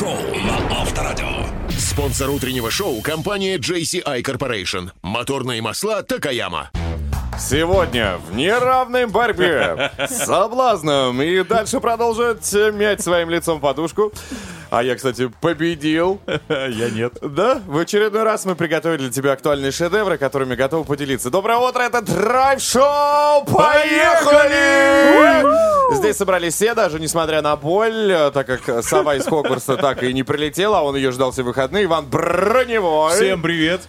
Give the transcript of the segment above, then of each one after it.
Драйв-шоу на Авторадио. Спонсор утреннего шоу – компания JCI Corporation. Моторные масла Такаяма. Сегодня в неравной борьбе с соблазном и дальше продолжает мять своим лицом подушку. А я, кстати, победил. Я нет. Да, в очередной раз мы приготовили для тебя актуальные шедевры, которыми готовы поделиться. Доброе утро, это драйв-шоу! Поехали! Здесь собрались все, даже несмотря на боль, э, так как сова из Хогвартса так и не прилетела, а он ее ждал все выходные. Иван Броневой. Всем привет.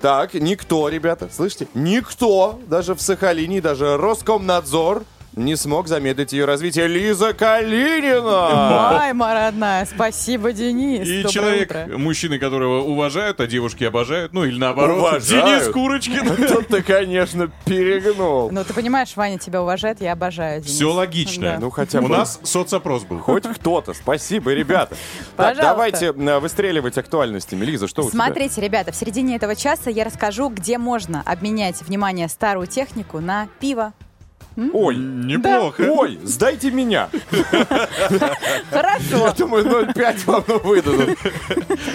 Так, никто, ребята, слышите? Никто, даже в Сахалине, даже Роскомнадзор не смог замедлить ее развитие. Лиза Калинина! Ай, моя родная, спасибо, Денис. И Доброе человек, утро. мужчины, которого уважают, а девушки обожают, ну или наоборот. Уважают. Денис Курочкин. Тут ты, конечно, перегнул. Ну, ты понимаешь, Ваня тебя уважает, я обожаю, Денис. Все логично. Да. Ну, хотя бы... У нас соцопрос был. Хоть кто-то. Спасибо, ребята. Так, Пожалуйста. давайте э, выстреливать актуальностями. Лиза, что у тебя? Смотрите, ребята, в середине этого часа я расскажу, где можно обменять, внимание, старую технику на пиво. Ой, Неплохо. ой, сдайте меня. Хорошо. Я думаю, 0,5 вам выдадут.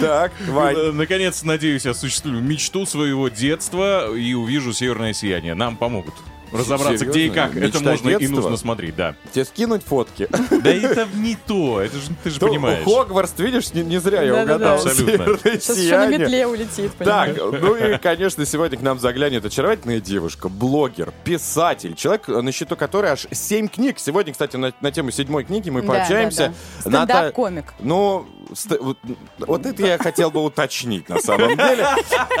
Так, Вань. Э, Наконец, надеюсь, осуществлю мечту своего детства и увижу северное сияние. Нам помогут разобраться, где и Серьезно? как. Это Мечта можно и детства? нужно смотреть, да. Тебе скинуть фотки? Да это не то, это же ты же То понимаешь. Хогвартс, видишь, не, не зря я Да-да-да. угадал. Абсолютно. Северное Сейчас еще на метле улетит, Так, понимаешь? ну и, конечно, сегодня к нам заглянет очаровательная девушка, блогер, писатель, человек, на счету которой аж семь книг. Сегодня, кстати, на, на тему седьмой книги мы Да, пообщаемся. да, да. Ната- Стендап-комик. Ну, вот, вот это я хотел бы уточнить на самом деле.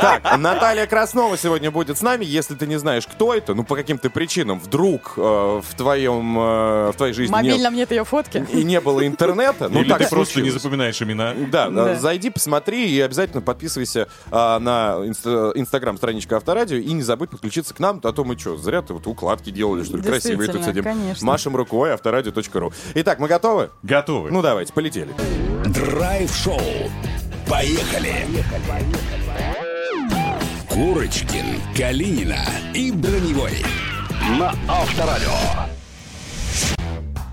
Так, Наталья Краснова сегодня будет с нами. Если ты не знаешь, кто это, ну, по каким-то причинам, вдруг э, в твоем, э, в твоей жизни не, мобильном нет ее фотки. и не было интернета, ну, Или так ты просто не запоминаешь имена. Да, Да. э, зайди, посмотри и обязательно подписывайся а, на инста- инстаграм-страничку Авторадио и не забудь подключиться к нам, а то мы что, зря ты вот укладки делали, что ли, красивые тут сидим. конечно. Машем рукой, авторадио.ру. Итак, мы готовы? Готовы. Ну давайте, полетели. Драйв-шоу. Поехали. Курочкин, Калинина и Броневой. На Авторадио.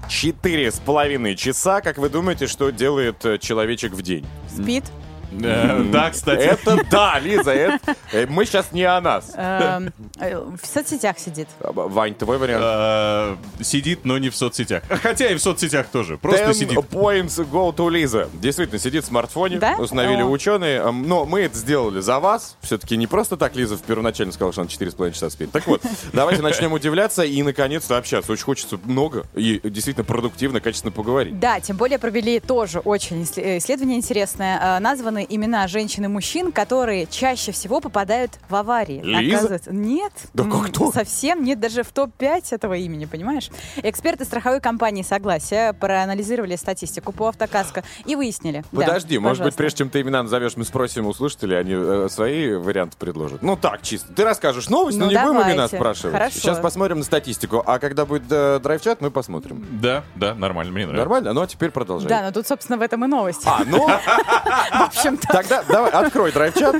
Четыре с половиной часа, как вы думаете, что делает э, человечек в день? Спит. Да, кстати. Это да, Лиза, это- э, мы сейчас не о нас. Эм, э, В соцсетях сидит. А, Вань, твой вариант. Э, Сидит, но не в соцсетях. Хотя и в соцсетях тоже. Просто 10 сидит. points go to Лиза. Действительно, сидит в смартфоне, установили ученые. Эм, Но мы это сделали за вас. Все-таки не просто так Лиза первоначально сказала, что она 4,5 часа спит. Так вот, давайте начнем удивляться и, наконец-то, общаться. Очень хочется много и действительно продуктивно, качественно поговорить. Да, тем более провели тоже очень иссле- исследование интересное. Э, Названы имена женщин и мужчин, которые чаще всего попадают в аварии. Лиза? Оказывается, нет. Да как то? Совсем нет даже в топ-5 этого имени, понимаешь? Эксперты страховой компании «Согласие» проанализировали статистику по автокаско и выяснили. Да, Подожди, может быть, пожалуйста. прежде чем ты имена назовешь, мы спросим у слушателей, они э, свои варианты предложат. Ну так, чисто. Ты расскажешь новость, но Ну, не будем имена давайте. спрашивать. Хорошо. Сейчас посмотрим на статистику. А когда будет э, драйв-чат, мы посмотрим. Да, да, нормально, мне нравится. Нормально? Ну а теперь продолжай. Да, но тут, собственно, в этом и новость. А, ну, В общем-то, тогда давай, открой драйв-чат.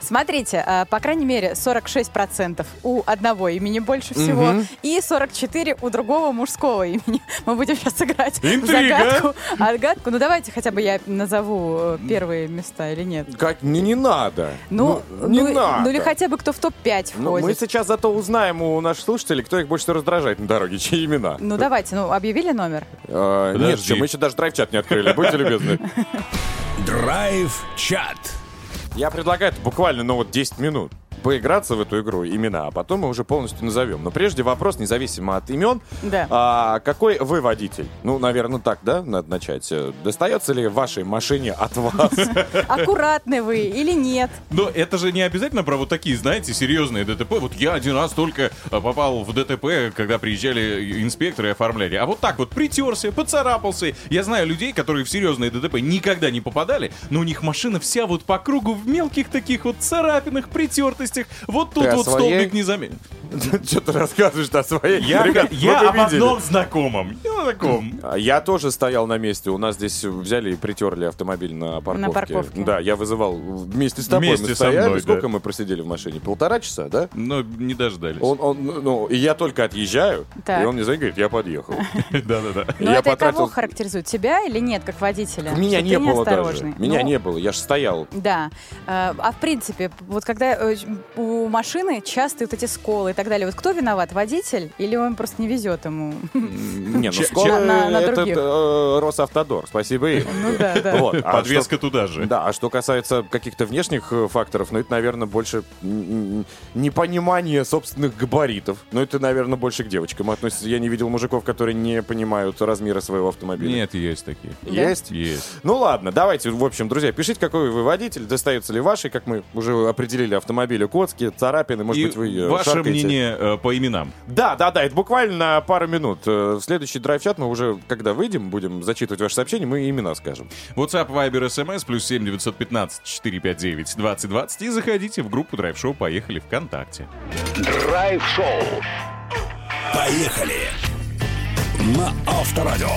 Смотрите, э, по крайней мере, 46% у одного имени больше всего, и 44% у другого мужского имени. Мы будем сейчас играть в Интрига. загадку. Отгадку. Ну, давайте хотя бы я назову э, первые места или нет. Как? Не, не надо. Ну, не ну, надо. ну или хотя бы кто в топ-5 Ну, мы входит. сейчас зато узнаем у наших слушателей, кто их больше всего раздражает на дороге, чьи имена. Ну, давайте, ну, объявили номер? Э, нет, мы еще даже драйв-чат не открыли, будьте любезны. Драйв-чат. Я предлагаю это буквально, ну вот 10 минут поиграться в эту игру имена, а потом мы уже полностью назовем. Но прежде вопрос, независимо от имен. Да. А, какой вы водитель? Ну, наверное, так, да, надо начать. Э, Достается ли вашей машине от вас? Аккуратны вы или нет? Но это же не обязательно про вот такие, знаете, серьезные ДТП. Вот я один раз только а, попал в ДТП, когда приезжали инспекторы и оформляли. А вот так вот притерся, поцарапался. Я знаю людей, которые в серьезные ДТП никогда не попадали, но у них машина вся вот по кругу в мелких таких вот царапинах, притертостях. Вот тут Ты вот своей? столбик не заметен. Что ты рассказываешь о своей? Я, Ребят, я вы об одном знакомом. Ну. А Я тоже стоял на месте. У нас здесь взяли и притерли автомобиль на парковке. парковке. Да, я вызывал вместе с тобой. Вместе мы со стояли. мной, Сколько да. мы просидели в машине? Полтора часа, да? Но не дождались. Он, он, ну, и я только отъезжаю, Так. и он мне звонит, говорит, я подъехал. Да-да-да. Но я это потратил- кого характеризует? Тебя или нет, как водителя? Меня не было даже. Меня Ну, не было, я же стоял. Да. Э, А в принципе, вот когда э, у машины часто вот эти сколы и так далее, вот кто виноват, водитель или он просто не везет ему? Не, ну скоро на- на это э, Росавтодор, спасибо им. Ну да, да. Вот. А Подвеска что- туда же. Да, а что касается каких-то внешних э, факторов, ну это, наверное, больше непонимание собственных габаритов. Ну это, наверное, больше к девочкам относится. Я не видел мужиков, которые не понимают размера своего автомобиля. Нет, есть такие. Есть? Есть. Ну ладно, давайте, в общем, друзья, пишите, какой вы водитель, достается ли ваши, как мы уже определили, автомобили, коцки, царапины, может И быть, вы э, ваше шаркаете. мнение э, по именам. Да, да, да, это буквально на пару минут. Э, В следующий драйв-чат мы уже, когда выйдем, будем зачитывать ваши сообщения, мы имена скажем. WhatsApp, Viber, SMS, плюс 7 915 459 2020 и заходите в группу Драйв Шоу «Поехали» ВКонтакте. Драйв-шоу. Поехали. На Авторадио.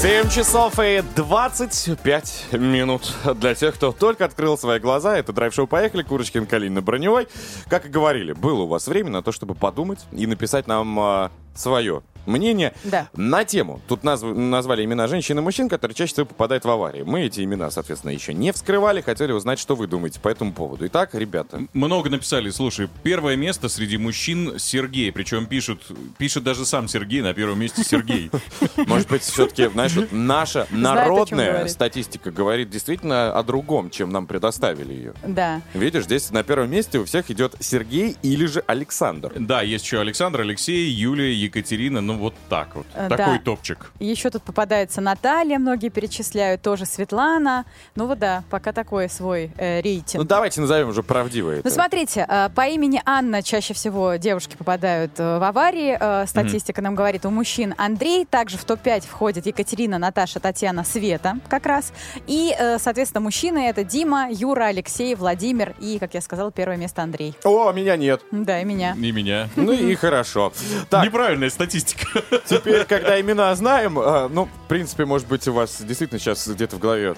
7 часов и 25 минут для тех, кто только открыл свои глаза. Это драйв-шоу «Поехали», Курочкин, Калинина, Броневой. Как и говорили, было у вас время на то, чтобы подумать и написать нам а, свое мнение Да. на тему. Тут назв- назвали имена женщин и мужчин, которые чаще всего попадают в аварии. Мы эти имена, соответственно, еще не вскрывали, хотели узнать, что вы думаете по этому поводу. Итак, ребята, Много написали, слушай, первое место среди мужчин Сергей, причем пишут, пишет даже сам Сергей, на первом месте Сергей. Может быть, все-таки, знаешь, вот наша народная статистика говорит действительно о другом, чем нам предоставили ее. Да. Видишь, здесь на первом месте у всех идет Сергей или же Александр. Да, есть еще Александр, Алексей, Юлия, Екатерина, ну вот так вот. Э, Такой да. топчик. Еще тут попадается Наталья, многие перечисляют, тоже Светлана. Ну вот да, пока такой свой э, Ну рейтинг. давайте назовем уже правдивое. Ну, смотрите, э, по имени Анна чаще всего девушки попадают э, в аварии. Э, Статистика нам говорит, у мужчин Андрей, также в топ-5 входит Екатерина, Наташа, Татьяна, Света как раз. И, э, соответственно, мужчины это Дима, Юра, Алексей, Владимир и, как я сказала, первое место Андрей. О, меня нет. Да, и меня. И меня. Ну и хорошо. Неправильная статистика. теперь, когда имена знаем, э, ну, в принципе, может быть, у вас действительно сейчас где-то в голове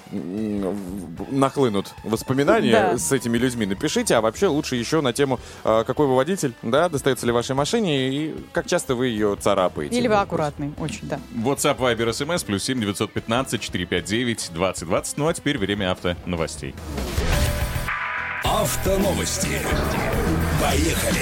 нахлынут воспоминания Да. с этими людьми. Напишите, а вообще лучше еще на тему, э, какой вы водитель, да, достается ли вашей машине и как часто вы ее царапаете. Или вы аккуратный, очень, да. WhatsApp, Viber, SMS, плюс 7 915 459 2020. Ну а теперь время авто новостей. Автоновости. Поехали.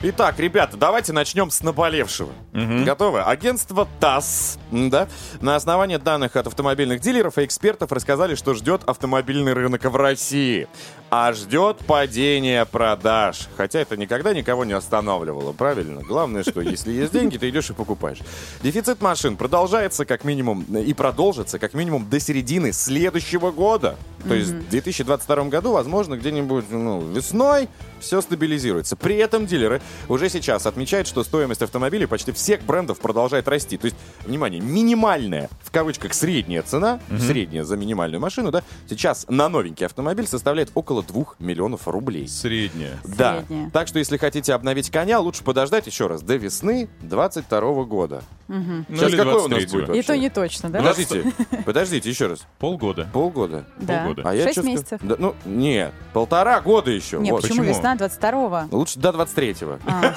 Итак, ребята, давайте начнем с наболевшего. Готовы? Агентство ТАСС, да, на основании данных от автомобильных дилеров и экспертов рассказали, что ждет автомобильный рынок в России. А ждет падение продаж. Хотя это никогда никого не останавливало, правильно? Главное, что если есть деньги, ты идешь и покупаешь. Дефицит машин продолжается как минимум и продолжится как минимум до середины следующего года. То есть в 2022 году, возможно, где-нибудь ну, весной все стабилизируется. При этом дилеры уже сейчас отмечают, что стоимость автомобилей почти всех брендов продолжает расти. То есть, внимание, минимальная, в кавычках, средняя цена, средняя за минимальную машину, да, сейчас на новенький автомобиль составляет около 2 миллионов рублей. Средняя. Да. Средняя. Так что, если хотите обновить коня, лучше подождать еще раз до весны 22 года. Ну Сейчас какой у нас 23-го. будет И то не точно, да? Подождите, подождите еще раз. Полгода. Полгода. Да. полгода. А я Шесть ска- месяцев. Да, ну, нет, полтора года еще. Не, Вот. почему, почему? весна 22-го? Лучше до 23-го. А,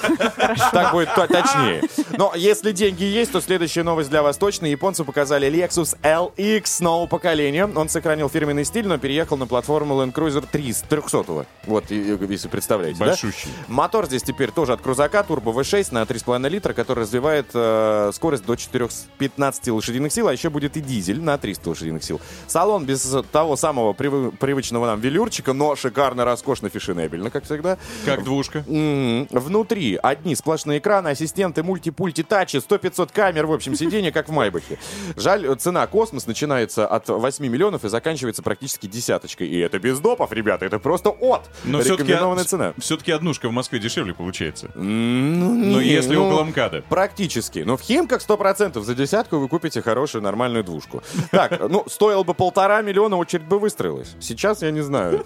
Так будет то- точнее. Но если деньги есть, то следующая новость для вас точно. Японцы показали Lexus LX нового поколения. Он сохранил фирменный стиль, но переехал на платформу Land Cruiser 300, 300 Вот, если представляете, да? Большущий. Мотор здесь теперь тоже от крузака, турбо V6 на 3,5 литра, который развивает э, скорость до 415 лошадиных сил, а еще будет и дизель на 300 лошадиных сил. Салон без того самого привы- привычного нам велюрчика, но шикарно, роскошно, фешенебельно, как всегда. Как двушка. М, Внутри одни сплошные экраны, ассистенты, мульти-пульти, тачи, 100-500 камер, в общем, сиденье, как в Майбахе. Жаль, цена космос начинается от 8 миллионов и заканчивается практически десяточкой. И это без допов, ребята, это просто от. Но Рекомендованная цена. все-таки однушка в Москве дешевле получается. Ну, Но не, если ну, около МКАДа. Практически. Но в Химках 100% за десятку вы купите хорошую нормальную двушку. Так, ну, стоило бы полтора миллиона, очередь бы выстроилась. Сейчас я не знаю.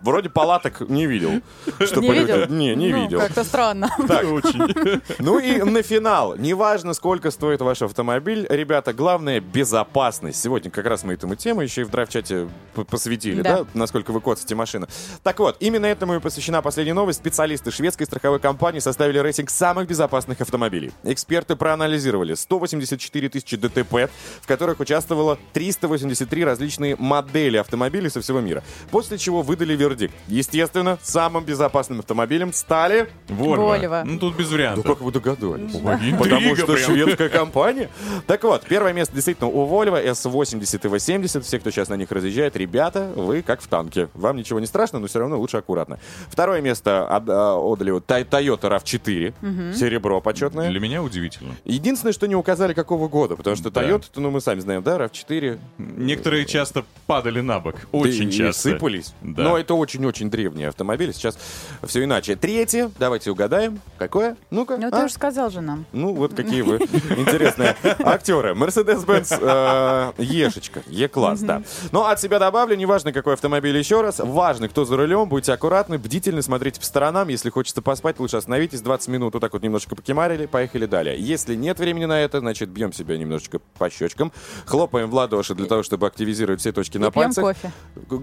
вроде палаток не видел. чтобы Не люди- видел? Не, не Ну, видел. Как-то странно. Очень. Ну и на финал. Неважно, сколько стоит ваш автомобиль, ребята, главное безопасность. Сегодня как раз мы этому тему еще и в драйв-чате посвятили, да. Да. насколько вы коцаете машину. Так вот, именно этому и посвящена последняя новость. Специалисты шведской страховой компании составили рейтинг самых безопасных автомобилей. Эксперты проанализировали 184 тысячи ДТП, в которых участвовало 383 различные модели автомобилей со всего мира. После чего выдали вердикт. Естественно, самым безопасным автомобилем стали... Вольво. Вольво. Ну, тут без Ну, вариантов. как вы догадались? Интрига Потому что прям. шведская компания. Так вот, первое место действительно у Volvo S80 и V70. Все, кто сейчас на них разъезжает, ребята, вы как в танке. Вам ничего не страшно, но все равно лучше аккуратно. Второе место а, отдали Toyota RAV4. Серебро почетное. Для меня удивительно. Единственное, что не указали, какого года. Потому что Да. Toyota, ну мы сами знаем, да, RAV4. Некоторые часто падали на бок. Да Очень и часто. сыпались. Да. Но это очень-очень древний автомобиль. Сейчас все иначе. Третье, давайте угадаем. Какое? Ну-ка. Ну, а? ты уже сказал же нам. Ну, вот какие вы интересные актеры. Mercedes-Benz э, Ешечка, Е-класс, да. Но от себя добавлю, неважно, какой автомобиль еще раз, важно, кто за рулем, будьте аккуратны, бдительны, смотрите по сторонам. Если хочется поспать, лучше остановитесь, 20 минут вот так вот немножечко покемарили, поехали далее. Если нет времени на это, значит, бьем себя немножечко по щечкам, хлопаем в ладоши для того, чтобы активизировать все точки на И пьем пальцах. кофе.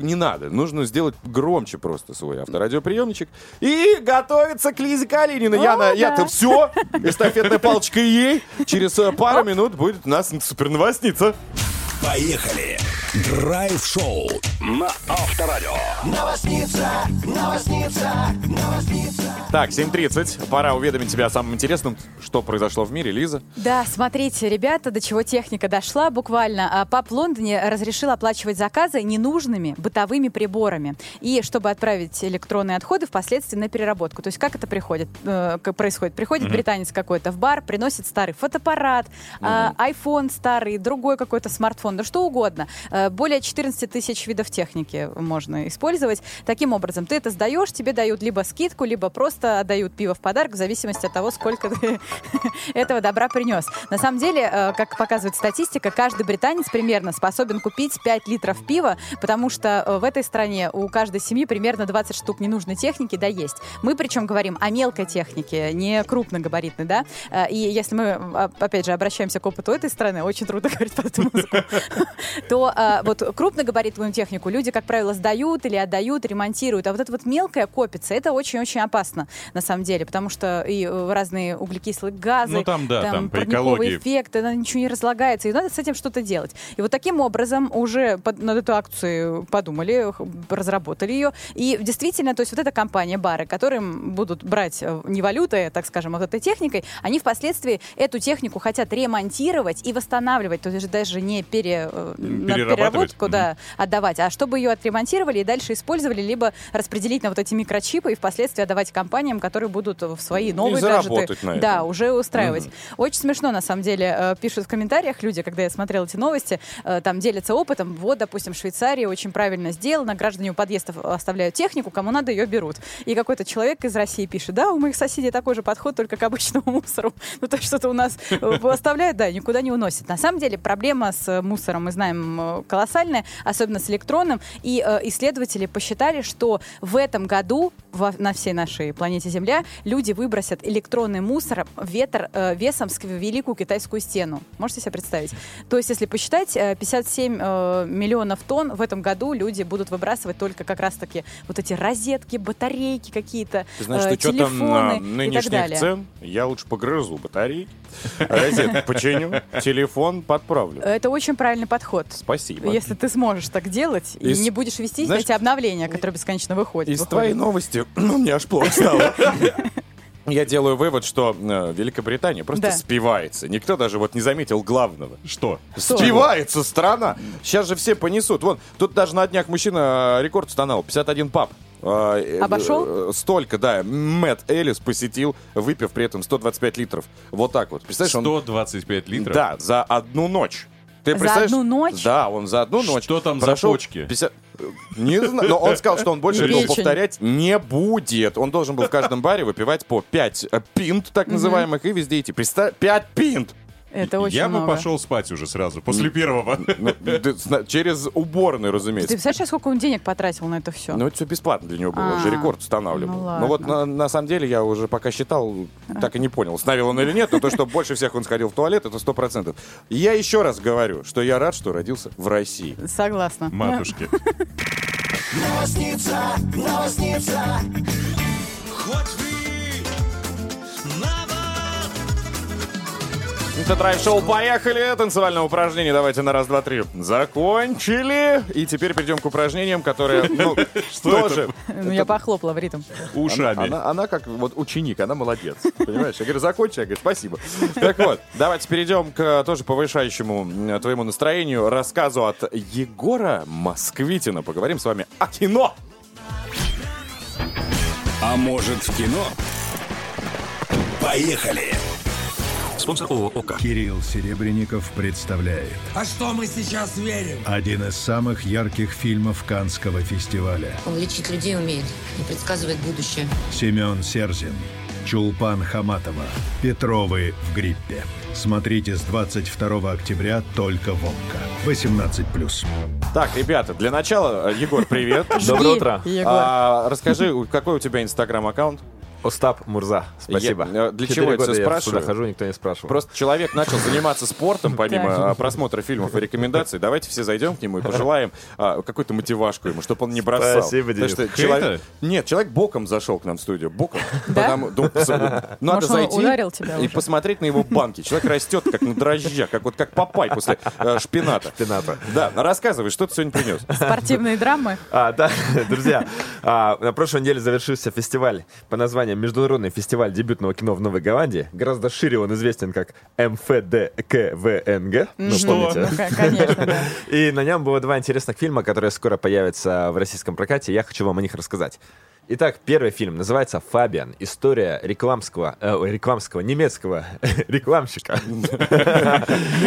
Не надо, нужно сделать громче просто свой авторадиоприемничек. И готовиться к Лизе Калинина. О, Яна, я-то да. все. Эстафетная палочка ей. Через э, пару минут будет у нас суперновостница. Поехали! Драйв-шоу на Авторадио. Так, 7.30. Пора уведомить тебя о самом интересном, что произошло в мире. Лиза. Да, смотрите, ребята, до чего техника дошла буквально. А, Пап Лондоне разрешил оплачивать заказы ненужными бытовыми приборами. И чтобы отправить электронные отходы впоследствии на переработку. То есть как это приходит, э, происходит? Приходит британец какой-то в бар, приносит старый фотоаппарат, а, iPhone старый, другой какой-то смартфон, да что угодно. Э, Более 14 тысяч видов техники можно использовать. Таким образом, ты это сдаешь, тебе дают либо скидку, либо просто отдают пиво в подарок в зависимости от того, сколько ты этого добра принес. На самом деле, э, как показывает статистика, каждый британец примерно способен купить 5 литров пива, потому что э, в этой стране у каждой семьи примерно 20 штук ненужной техники, да, есть. Мы причем говорим о мелкой технике, не крупногабаритной, да. И если мы, а, опять же, обращаемся к опыту этой страны, очень трудно говорить под эту музыку, то а, вот крупногабаритную технику люди, как правило, сдают или отдают, ремонтируют. А вот это вот мелкое копится, это очень-очень опасно, на самом деле, потому что и э, разные углекислые газы, Ну, там, да, там парниковый экологии. эффект, это ничего не разлагается, и надо с этим что-то делать. И вот таким образом уже под- над эту акцию подумали, разработали ее. И действительно, то есть вот эта компания, бары, которым будут брать э, не валютой, так скажем, а вот этой техникой, они впоследствии эту технику хотят ремонтировать и восстанавливать, то есть даже не пере, э, на переработку да, отдавать, а чтобы ее отремонтировали и дальше использовали, либо распределить на вот эти микрочипы и впоследствии отдавать компаниям, которые будут в свои новые гаджеты на да, уже устраивать. Очень смешно, на самом деле, э, пишут в комментариях люди, когда я смотрела эти новости, э, там делятся опытом. Вот, допустим, в Швейцарии очень правильно сделано, граждане у подъездов оставляют технику, кому надо ее берут. И какой-то человек из России пишет, да, у моих соседей такой же подход, только к обычному мусору. Ну, то что-то у нас оставляют, да, никуда не уносят. На самом деле проблема с мусором, мы знаем, колоссальная, особенно с электронным. И э, исследователи посчитали, что в этом году во- на всей нашей планете Земля люди выбросят электронный мусор ветер, э, весом с Великую Китайскую стену. Можете себе представить? То есть, если посчитать, э, 57 э, миллионов тонн в этом году люди будут выбрасывать только как раз-таки вот эти розетки, батарейки какие-то, Ты знаешь, э, что там телефоны на и так нынешних далее. цен, я лучше погрызу батарейки, розетку починю, телефон подправлю. Это очень правильный подход. Спасибо. Если ты сможешь так делать и не будешь вести эти обновления, которые бесконечно выходят. Из твоей новости ну, мне аж плохо стало. Я делаю вывод, что э, Великобритания просто Да. спивается. Никто даже вот не заметил главного. Что? Спивается страна. Сейчас же все понесут. Вон, тут даже на днях мужчина э, рекорд устанавливал. 51 пап. Э, э, Обошел? э, Столько, да. Мэтт Эллис посетил, выпив при этом 125 литров. Вот так вот. Представляешь, он... 125 литров? Да, за одну ночь. Ты За представляешь? одну ночь? Да, он за одну ночь. Что там за прошел почки? 50 Не знаю, но он сказал, что он больше этого повторять не будет. Он должен был в каждом баре выпивать по 5 пинт, так называемых, и везде идти. Представь, 5 пинт! Это очень Я бы много. пошел спать уже сразу, после первого. Ну, ты зна- через уборную, Ты разумеется. представляешь, сколько он денег потратил на это все? Ну, это все бесплатно для него было, он же А, рекорд устанавливал. ну Ну вот на, самом деле я уже пока считал, так и не понял, ставил он или нет, но то, что больше всех он сходил в туалет, это сто процентов. Я еще раз говорю, что я рад, что родился в России. Согласна. Матушки. Новосница, новосница. Это драйв-шоу «Поехали!» Танцевальное упражнение. Давайте на раз, два, три. Закончили. И теперь перейдем к упражнениям, которые, ну, тоже... Ну, я похлопала в ритм. Ушами. Она, она как вот ученик, она молодец. Понимаешь? Я говорю, закончи, я говорю, спасибо. Так вот, давайте перейдем к тоже повышающему м, твоему настроению рассказу от Егора Москвитина. Поговорим с вами о кино. А может в кино? Поехали! Спонсор ООО «ОК». Кирилл Серебренников представляет А что мы сейчас верим? один из самых ярких фильмов Канского фестиваля. Он лечить людей умеет и предсказывает будущее. Семен Серзин, Чулпан Хаматова, Петровы в гриппе. Смотрите с 22 октября только в ОККО. 18+. Так, ребята, для начала, э, Егор, привет. Доброе утро. А, расскажи, какой у тебя инстаграм-аккаунт? Остап Мурза, спасибо. Я- э, для чего я тебя я спрашиваю? сюда хожу, никто не спрашивал. Просто человек начал заниматься спортом, помимо а, просмотра фильмов и рекомендаций. Давайте все зайдем к нему и пожелаем а, какую-то мотивашку ему, чтобы он не бросал. Спасибо, Денис. что человек... Нет, человек боком зашел к нам в студию. Боком. Да? Потому- ну, Надо Может, он зайти ударил тебя и уже? посмотреть на его банки. Человек растет, как на дрожжах, как вот как папай после э, шпината. Шпината. Да, рассказывай, что ты сегодня принес. Спортивные драмы. А, да, друзья, а, на прошлой неделе завершился фестиваль по названию Международный фестиваль дебютного кино в Новой Голландии. Гораздо шире он известен как МФДКВНГ. Ну, помните? Ну, конечно, да. И на нем было два интересных фильма, которые скоро появятся в российском прокате. Я хочу вам о них рассказать. Итак, первый фильм называется «Фабиан. История рекламского, э, рекламского, немецкого рекламщика.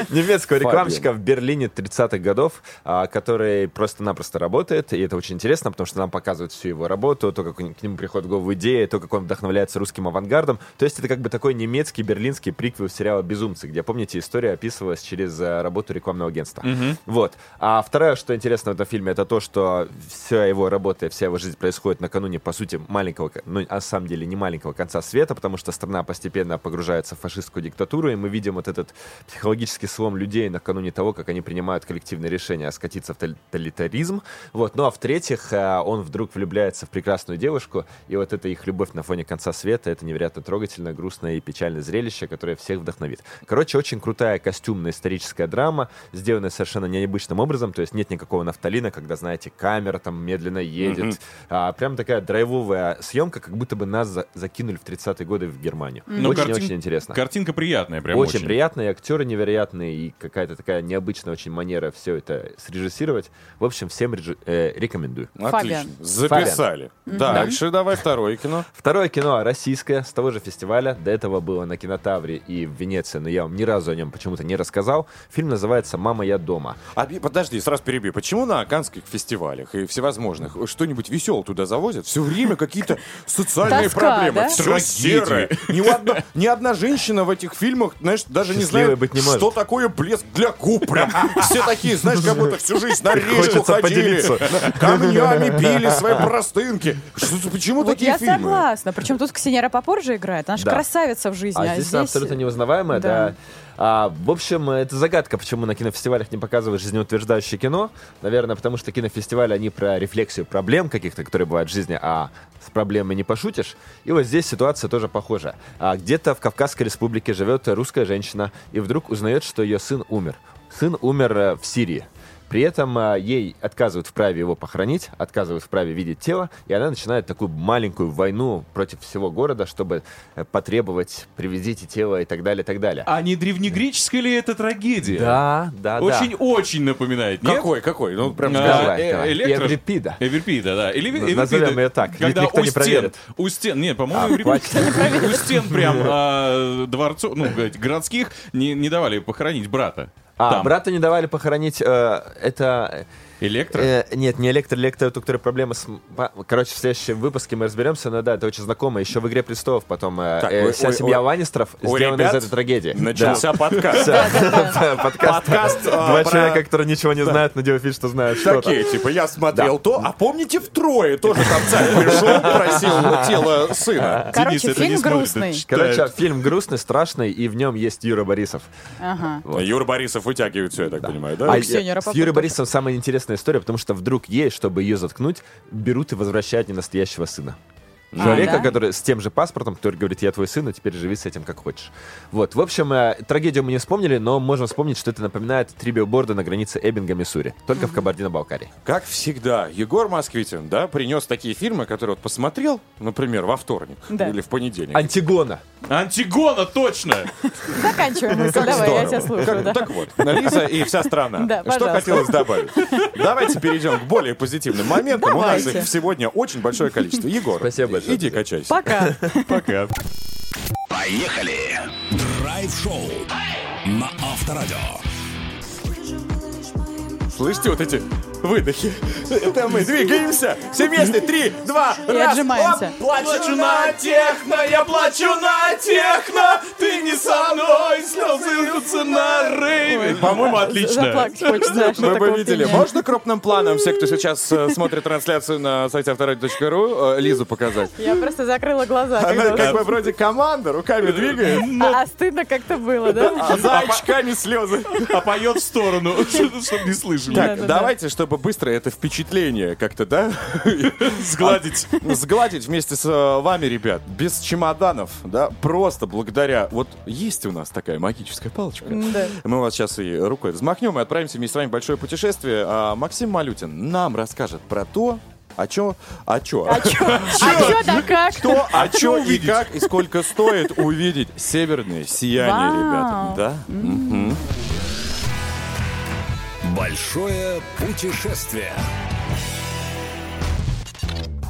Немецкого рекламщика в Берлине 30-х годов, а, который просто-напросто работает. И это очень интересно, потому что нам показывают всю его работу, то, как к нему приходит в голову идея, то, как он вдохновляется русским авангардом. То есть это как бы такой немецкий берлинский приквел сериала «Безумцы», где, помните, история описывалась через э, работу рекламного агентства. Вот. А второе, что интересно в этом фильме, это то, что вся его работа, вся его жизнь происходит накануне, по сути, маленького, ко- ну, на самом деле, не маленького конца света, потому что страна постепенно погружается в фашистскую диктатуру, и мы видим вот этот психологический слом людей накануне того, как они принимают коллективные решения скатиться в тоталитаризм. Вот. Ну а в-третьих, э, он вдруг влюбляется в прекрасную девушку, и вот эта их любовь на фоне конца света, это невероятно трогательное, грустное и печальное зрелище, которое всех вдохновит. Короче, очень крутая костюмная историческая драма, сделанная совершенно необычным образом, то есть нет никакого нафталина, когда, знаете, камера там медленно едет, а прям такая драйвовая съемка, как будто бы нас за- закинули в 30-е годы в Германию. Ну, Очень-очень картин- интересно. Картинка приятная, прям очень, очень. приятно, и актеры невероятные, и какая-то такая необычная очень манера все это срежиссировать. В общем, всем реджи- э, рекомендую. Отлично. Фабиан. Записали. Дальше давай второе кино. Второе кино российское с того же фестиваля. До этого было на Кинотавре и в Венеции, но я вам ни разу о нем почему-то не рассказал. Фильм называется «Мама, я дома». А, подожди, сразу перебью. Почему на канских фестивалях и всевозможных что-нибудь веселое туда завозят? Все время какие-то социальные Тоска, проблемы. да? Все серое. Ни одна, ни одна женщина в этих фильмах, знаешь, даже не Счастливой знает, быть не может. что такое блеск для губ. Прям все такие, знаешь, как будто всю жизнь на речку ходили, камнями били свои простынки. Что, почему Вот такие я фильмы? согласна. Причем тут Ксения Рапопор же играет. Она же Да. красавица в жизни. А А, здесь, абсолютно неузнаваемая, Да. да. А, в общем, это загадка, почему на кинофестивалях не показывают жизнеутверждающее кино. Наверное, потому что кинофестивали, они про рефлексию проблем каких-то, которые бывают в жизни, а с проблемой не пошутишь. И вот здесь ситуация тоже похожа. А, где-то в Кавказской республике живет русская женщина и вдруг узнает, что ее сын умер. Сын умер э, в Сирии. При этом а, ей отказывают в праве его похоронить, отказывают в праве видеть тело, и она начинает такую маленькую войну против всего города, чтобы э, потребовать «привезите тело» и так далее, и так далее. А не древнегреческая ли это трагедия? Да, да, да. Очень-очень напоминает, нет? Какой, какой? Ну, прям А, Давай, э, давай. электро- Эврипида. Эверпида, да. Или Ну, Эверпида, назовем её так, Когда никто у не стен, проверит. у стен, нет, А, по-моему, хватит. у стен прям а, дворцов, ну, городских не, не давали похоронить брата. А, Там. брата не давали похоронить, э, это... Электро? Э, нет, не электро, электро, у которой проблемы с... Короче, в следующем выпуске мы разберемся, но да, это очень знакомо. Еще в «Игре престолов» потом э, Так, э, вся ой, семья ой. Ланнистеров У сделана ребят из этой трагедии. Начался подкаст. Да. Подкаст. Подкаст, а, Два человека, которые ничего не знают, но делают вид, что знают что-то. Такие, типа, я смотрел то, а помните в Трое тоже там царь пришел, просил тело сына. Короче, фильм грустный. Короче, фильм грустный, страшный, и в нем есть Юра Борисов. Ага. Юра Борисов вытягивает все, я так понимаю, да? А э, с Юрой. Борисовым самая интересная история, потому что вдруг ей, чтобы ее заткнуть, берут и возвращают ненастоящего сына. Человека, да? который с тем же паспортом, который говорит, я твой сын, а теперь живи с этим как хочешь. Вот, в общем, э, трагедию мы не вспомнили, но можем вспомнить, что это напоминает три билборда на границе Эббинга, Миссури. Только в Кабардино-Балкарии. Как всегда, Егор Москвитин, да, принес такие фильмы, которые вот посмотрел, например, во вторник Да. или в понедельник. Антигона. Антигона, точно! Заканчиваем мысль. Давай, я тебя слушаю. Как- да. Так вот, Лиза и вся страна. Да, Что пожалуйста. хотелось добавить? Давайте перейдем к более позитивным моментам. У нас их сегодня очень большое количество. Егор, Спасибо большое. Иди качайся. Пока. Пока. Поехали! Драйв-шоу на Авторадио. Слышите вот эти выдохи? Это мы двигаемся. Все вместе. Три, два, И раз. отжимаемся. Оп. Плачу на техно, я плачу на техно. Ты не со мной, слезы льются на рейве. По-моему, отлично. Заплакать хочется. да, что Вы бы такого видели. Можно крупным планом все, кто сейчас э, смотрит трансляцию на сайте авторадио.ру, э, Лизу показать? Я просто закрыла глаза. Она как бы вроде команда, руками двигает, А а стыдно как-то было, да? а за очками слезы. А поет в сторону, чтобы не слышали. Так, Да-да-да. давайте, чтобы быстро это впечатление как-то, да, Сгладить. сгладить вместе с э, вами, ребят, без чемоданов, да, просто благодаря... Вот есть у нас такая магическая палочка. Мы вас сейчас и рукой взмахнем и отправимся вместе с вами в большое путешествие. А Максим Малютин нам расскажет про то, о чё, о чё, А чё? А чё да как? что, о чё и как, и сколько стоит увидеть северное сияние, ребята. Да? Большое путешествие.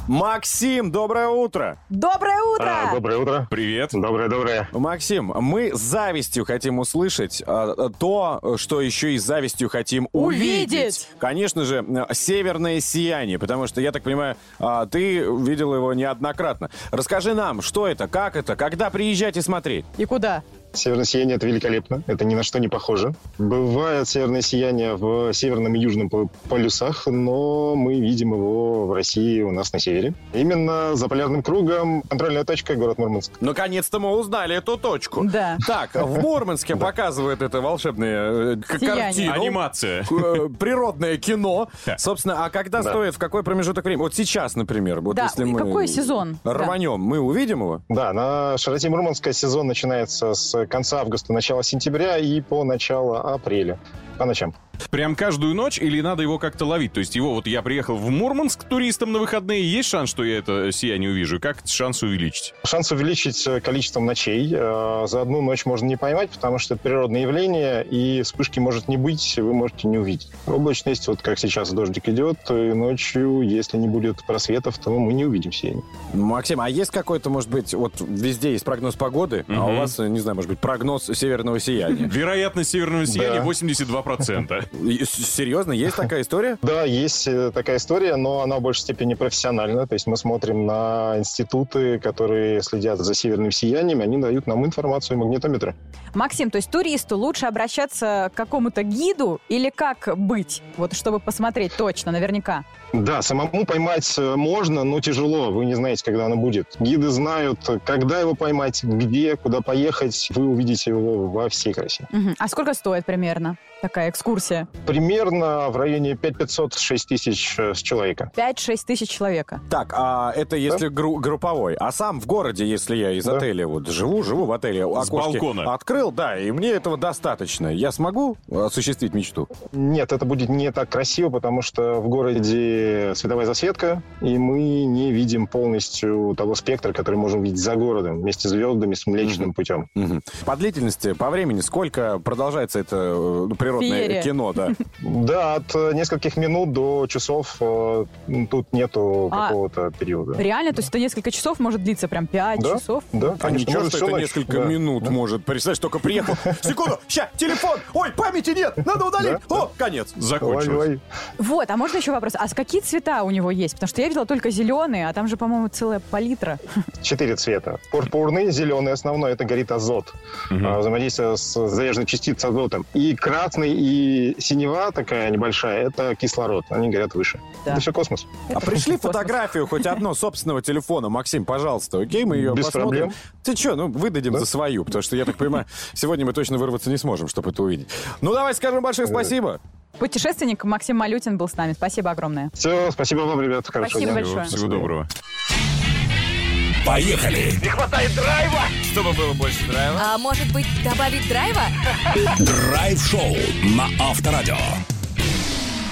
Максим, доброе утро! Доброе утро! А, доброе утро. Привет. Доброе-доброе. Максим, мы с завистью хотим услышать а, то, что еще и с завистью хотим увидеть. Увидеть. Конечно же, северное сияние, потому что, я так понимаю, а, ты видел его неоднократно. Расскажи нам, что это, как это, когда приезжать и смотреть? И куда? Северное сияние — это великолепно. Это ни на что не похоже. Бывает северное сияние в северном и южном по- полюсах, но мы видим его в России у нас на севере. Именно за полярным кругом контрольная точка — город Мурманск. Наконец-то мы узнали эту точку. Да. Так, в Мурманске показывают это волшебное э, картину. Анимация. э, природное кино. Собственно, а когда Да. стоит, в какой промежуток времени? Вот сейчас, например, вот если мы какой сезон? Рванем, мы увидим его? Да, на широте Мурманска сезон начинается с конца августа, начала сентября и по начало апреля. По ночам. Прям каждую ночь или надо его как-то ловить? То есть его вот я приехал в Мурманск туристом на выходные, есть шанс, что я это сияние увижу? Как шанс увеличить? Шанс увеличить э, количеством ночей. Э, За одну ночь можно не поймать, потому что это природное явление, и вспышки может не быть, вы можете не увидеть. Облачность, вот как сейчас дождик идет, и ночью, если не будет просветов, то мы не увидим сияние. Максим, а есть какой-то, может быть, вот везде есть прогноз погоды, а у вас, не знаю, может быть, прогноз северного сияния? Вероятность северного сияния Да. 82%. Серьезно, есть такая история? Да, есть э, такая история, но она в большей степени профессиональна. То есть мы смотрим на институты, которые следят за северным сиянием, они дают нам информацию магнитометра. Максим, то есть туристу лучше обращаться к какому-то гиду или как быть? Вот чтобы посмотреть точно, наверняка. Да, самому поймать э, можно, но тяжело. Вы не знаете, когда оно будет. Гиды знают, когда его поймать, где, куда поехать. Вы увидите его во всей красе. Мгм. А сколько стоит примерно такая экскурсия? Примерно в районе 5500-6 тысяч э, с человека. 5-6 тысяч человека. Так, а это если гру- групповой. А сам в городе, если я из Да. отеля вот живу, живу в отеле, С балкона. открыл, да, и мне этого достаточно. Я смогу осуществить мечту? Нет, это будет не так красиво, потому что в городе световая засветка, и мы не видим полностью того спектра, который можем видеть за городом, вместе с звездами, с Млечным путем. Мгм. По длительности, по времени, сколько продолжается это э, природное Феерия. кино, да. Да, от э, нескольких минут до часов э, тут нету А, какого-то периода. Реально? То есть это несколько часов может длиться, прям 5 Да, часов? да, А ничего, может, что это ночь. несколько Да. минут может. Представляешь, только приехал. Секунду, ща, телефон. Ой, памяти нет, надо удалить. Да, О, конец. Закончилось. Вот, а можно еще вопрос? А с какие цвета у него есть? Потому что я видела только зеленые, а там же, по-моему, целая палитра. Четыре цвета. Пурпурный, зеленый основной, это горит азот. А, Взаимодействие с заряженной частицей азотом. И красный, и синева такая небольшая, это кислород. Они горят выше. Да. Это все космос. А пришли Космос. фотографию хоть одно собственного телефона, Максим, пожалуйста, окей, мы ее Без посмотрим. проблем. Ты что, ну выдадим за свою, потому что я так понимаю, сегодня мы точно вырваться не сможем, чтобы это увидеть. Ну давай скажем большое спасибо. Путешественник Максим Малютин был с нами. Спасибо огромное. Все, спасибо вам, ребят. Хорошего Спасибо дня. большое. Всего доброго. Поехали! Чтобы было больше драйва. А может быть, добавить драйва? Драйв-шоу на Авторадио.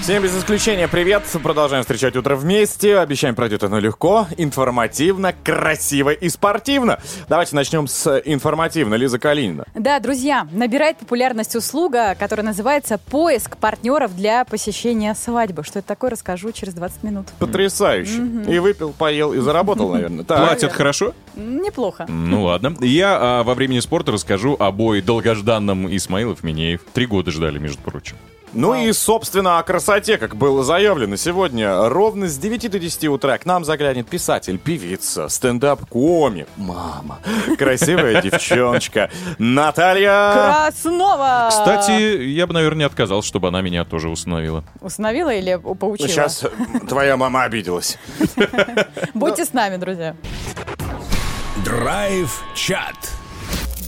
Всем без исключения привет. Продолжаем встречать утро вместе. Обещаем, пройдет оно легко, информативно, красиво и спортивно. Давайте начнем с информативно. Лиза Калинина. Да, друзья, набирает популярность услуга, которая называется «Поиск партнеров для посещения свадьбы». Что это такое, расскажу через 20 минут. Потрясающе. И выпил, поел, и заработал, наверное. Так. Платят хорошо? Неплохо. Ну ладно. Я а, во времени спорта расскажу о бой долгожданном Исмаилов Минеев. Три года ждали, между прочим. Ну и, собственно, о красоте, как было заявлено сегодня. Ровно с 9 до 10 утра к нам заглянет писатель, певица, стендап-комик, мама, красивая девчоночка Наталья... Краснова! Кстати, я бы, наверное, не отказался, чтобы она меня тоже установила. Установила или поучила? Сейчас твоя мама обиделась. Будьте с нами, друзья. Драйв-чат.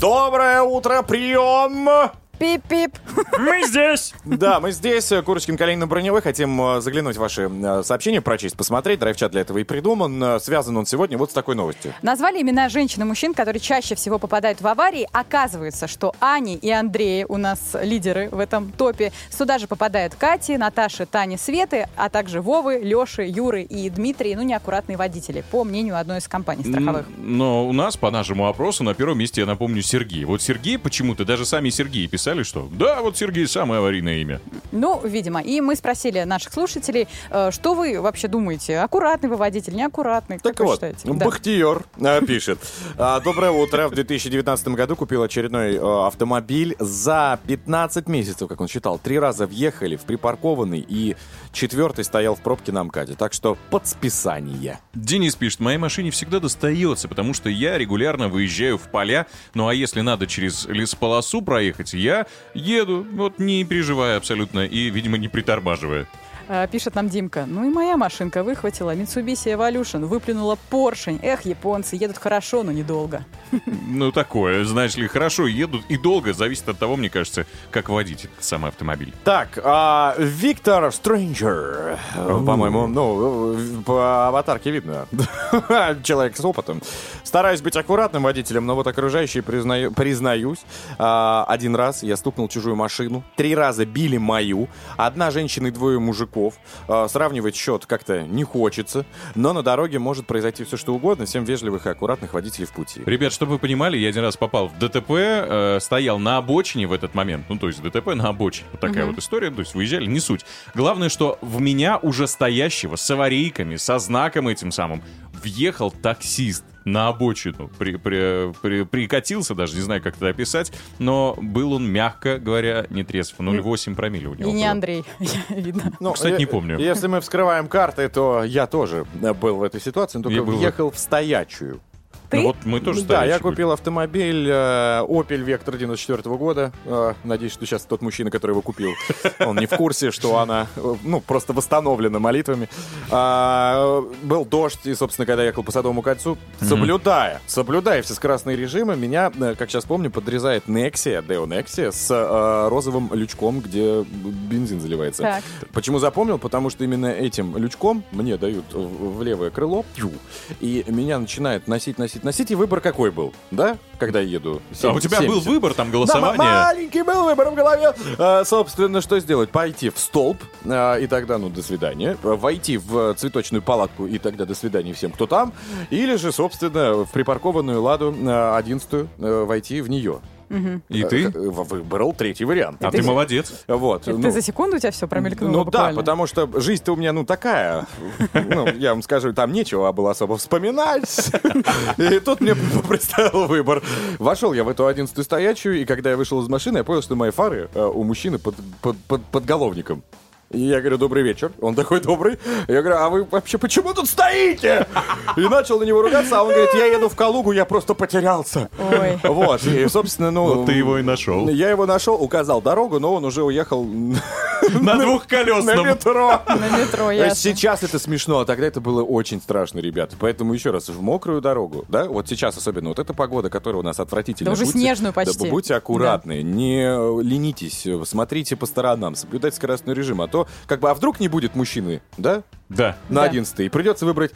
Доброе утро, прием! Пип-пип. Мы здесь! Да, мы здесь. Курочкин, Калинин, Броневой. Хотим э, заглянуть в ваши э, сообщения, прочесть, посмотреть. Драйв-чат для этого и придуман. Э, Связан он сегодня вот с такой новостью. Назвали имена женщин и мужчин, которые чаще всего попадают в аварии. Оказывается, что Ани и Андрея у нас лидеры в этом топе. Сюда же попадают Кати, Наташи, Тани, Светы, а также Вовы, Леши, Юры и Дмитрий, ну, неаккуратные водители, по мнению одной из компаний страховых. Но у нас, по нашему опросу, на первом месте, я напомню, Сергей. Вот Сергей почему-то, даже сами Сергеи писали, что да, вот Сергей самое аварийное имя. Ну, видимо. И мы спросили наших слушателей, э, что вы вообще думаете? Аккуратный вы водитель, неаккуратный? Так как вы вот, считаете? Да. Бахтиер э, пишет. А, Доброе утро. В 2019 году купил очередной э, автомобиль. За 15 месяцев, как он считал, три раза въехали в припаркованный и четвертый стоял в пробке на МКАДе. Так что под списание. Денис пишет, моей машине всегда достается, потому что я регулярно выезжаю в поля, ну а если надо через лесополосу проехать, я еду, вот не переживая абсолютно и, видимо, не притормаживая. Э, Пишет нам Димка. Ну и моя машинка выхватила Mitsubishi Evolution, выплюнула поршень. Эх, японцы, едут хорошо, но недолго. Ну такое, знаешь ли, хорошо едут и долго, зависит от того, мне кажется, как водить этот самый автомобиль. Так, а, Виктор Стрэнджер, по-моему, ну, по аватарке видно. Человек с опытом. Стараюсь быть аккуратным водителем, но вот окружающие, признаю- признаюсь, а, один раз я стукнул чужую машину, три раза били мою, одна женщина и двое мужиков. А, Сравнивать счет как-то не хочется, но на дороге может произойти все что угодно. Всем вежливых и аккуратных водителей в пути. Ребят, чтобы вы понимали, я один раз попал в ДТП, э, стоял на обочине в этот момент. Ну, то есть ДТП на обочине. Вот такая Мгм. вот история. То есть выезжали, не суть. Главное, что в меня уже стоящего с аварийками, со знаком этим самым, въехал таксист на обочину. При, при- при- прикатился даже, не знаю, как это описать, но был он, мягко говоря, не трезв. 0,8 промилле у И него не было. Андрей, видно. Ну, Кстати, э, не помню. Если мы вскрываем карты, то я тоже э, был в этой ситуации, но Я только был в- въехал в стоячую. Ты? Ну, вот мы тоже Да, я были. купил автомобиль э, Opel Vectra 94 года. Э, надеюсь, что сейчас тот мужчина, который его купил, он не в курсе, что она, э, ну, просто восстановлена молитвами. А, был дождь, и, собственно, когда я ехал по Садовому кольцу, соблюдая, соблюдая все скоростные режимы, меня, э, как сейчас помню, подрезает Nexia, Deo Nexia, с э, розовым лючком, где бензин заливается. Так. Почему запомнил? Потому что именно этим лючком мне дают в в левое крыло, пью, и меня начинает носить, носить, носить. И выбор какой был, да? Когда я еду. А у тебя был 70. выбор, там, Да, голосование? ма- маленький был выбор в голове. А, собственно, что сделать? Пойти в столб, а, и тогда, ну, до свидания. Войти в цветочную палатку, и тогда до свидания всем, кто там. Или же, собственно, в припаркованную ладу а, 11 войти в нее. Мгм. И ты? э, выбрал третий вариант. А ты молодец. Вот. Это ну, ты за секунду у тебя все промелькнуло Ну да, буквально? потому что жизнь-то у меня, ну, такая. Ну, я вам скажу, там нечего было особо вспоминать. И тут мне представил выбор. Вошел я в эту одиннадцатую стоячую, и когда я вышел из машины, я понял, что мои фары э, у мужчины под, под, под, под головником. И я говорю, добрый вечер. Он такой, добрый. Я говорю, а вы вообще почему тут стоите? И начал на него ругаться, а он говорит, я еду в Калугу, я просто потерялся. Ой. Вот, и, собственно, ну... Вот ты его и нашел. Я его нашел, указал дорогу, но он уже уехал На на двухколесном. метро. На метро, ясно. Сейчас это смешно, а тогда это было очень страшно, ребята. Поэтому еще раз, в мокрую дорогу, да, вот сейчас особенно, вот эта погода, которая у нас отвратительная. Да уже будьте- снежную да, почти. будьте аккуратны, не э, ленитесь, э, смотрите по сторонам, соблюдайте скоростной режим, а то, как бы, а вдруг не будет мужчины, да, Да. на Да. 11 и придется выбрать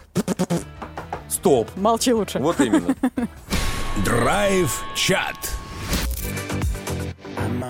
стоп. Молчи лучше. Вот именно. Драйв-чат.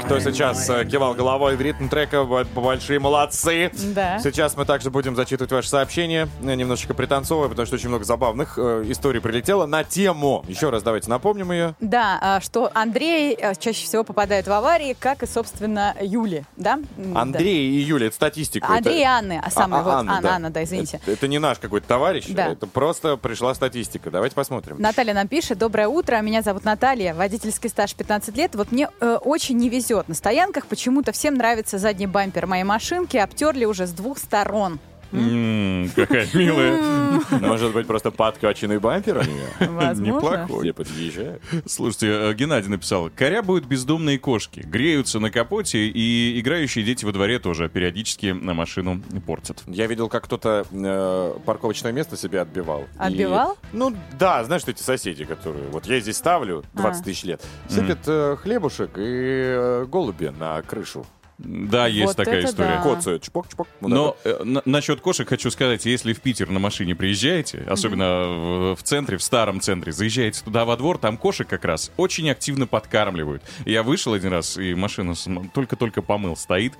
Кто сейчас э, кивал головой в ритм трека, большие молодцы. Да. Сейчас мы также будем зачитывать ваши сообщения, э, немножечко пританцовывая, потому что очень много забавных э, историй прилетело на тему. Еще раз давайте напомним ее. Да, а, что Андрей а, чаще всего попадает в аварии, как и, собственно, Юли, да? Андрей и Юля, это статистика. да. Андрей и это... Анны, а самая А, вот, Анна, Анна, да. Анна, да, извините. Это, это не наш какой-то товарищ, Да. это просто пришла статистика. Давайте посмотрим. Наталья нам пишет, доброе утро, меня зовут Наталья, водительский стаж 15 лет. Вот мне э, очень не везет на стоянках, почему-то всем нравится задний бампер моей машинки, обтерли уже с двух сторон. Какая милая. Может быть, просто подкачанный бампер у нее? Возможно. Неплохой. Все подъезжают. Слушайте, э, Геннадий написал, корябают бездомные кошки, греются на капоте, и играющие дети во дворе тоже периодически на машину портят. Я видел, как кто-то э, парковочное место себе отбивал. И- Отбивал? ну да, знаешь, что эти соседи, которые... Вот я здесь ставлю 20 А. тысяч лет. Сыпят э, хлебушек и э, голуби на крышу. Да, есть Вот такая история. да. Коцают, чпок-чпок. вот Но э, на- насчет кошек хочу сказать, если в Питер на машине приезжаете, особенно в, в центре, в старом центре, заезжаете туда во двор, там кошек как раз очень активно подкармливают. Я вышел один раз, и машину см- только-только помыл, стоит.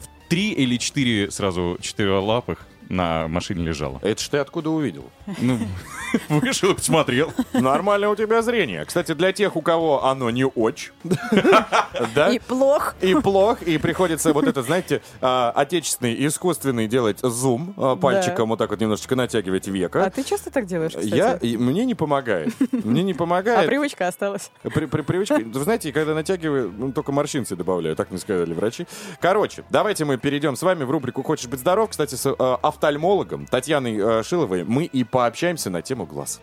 В Три или четыре сразу четырехлапых на машине лежало. Это ж ты откуда увидел? Ну, вышел и посмотрел. Нормально у тебя зрение. Кстати, для тех, у кого оно не очень, да? И плох. И плох, и приходится вот это, знаете, а, отечественный, искусственный делать зум, а, пальчиком вот так вот немножечко натягивать века. А ты часто так делаешь, кстати? Я, мне не помогает. Мне не А помогает. привычка осталась. При, при- привычка. Вы знаете, когда натягиваю, ну, только морщинцы добавляю, так мне сказали врачи. Короче, давайте мы перейдем с вами в рубрику «Хочешь быть здоров?» Кстати, с э, офтальмологом Татьяной э, Шиловой мы и пообщаемся на тему глаз.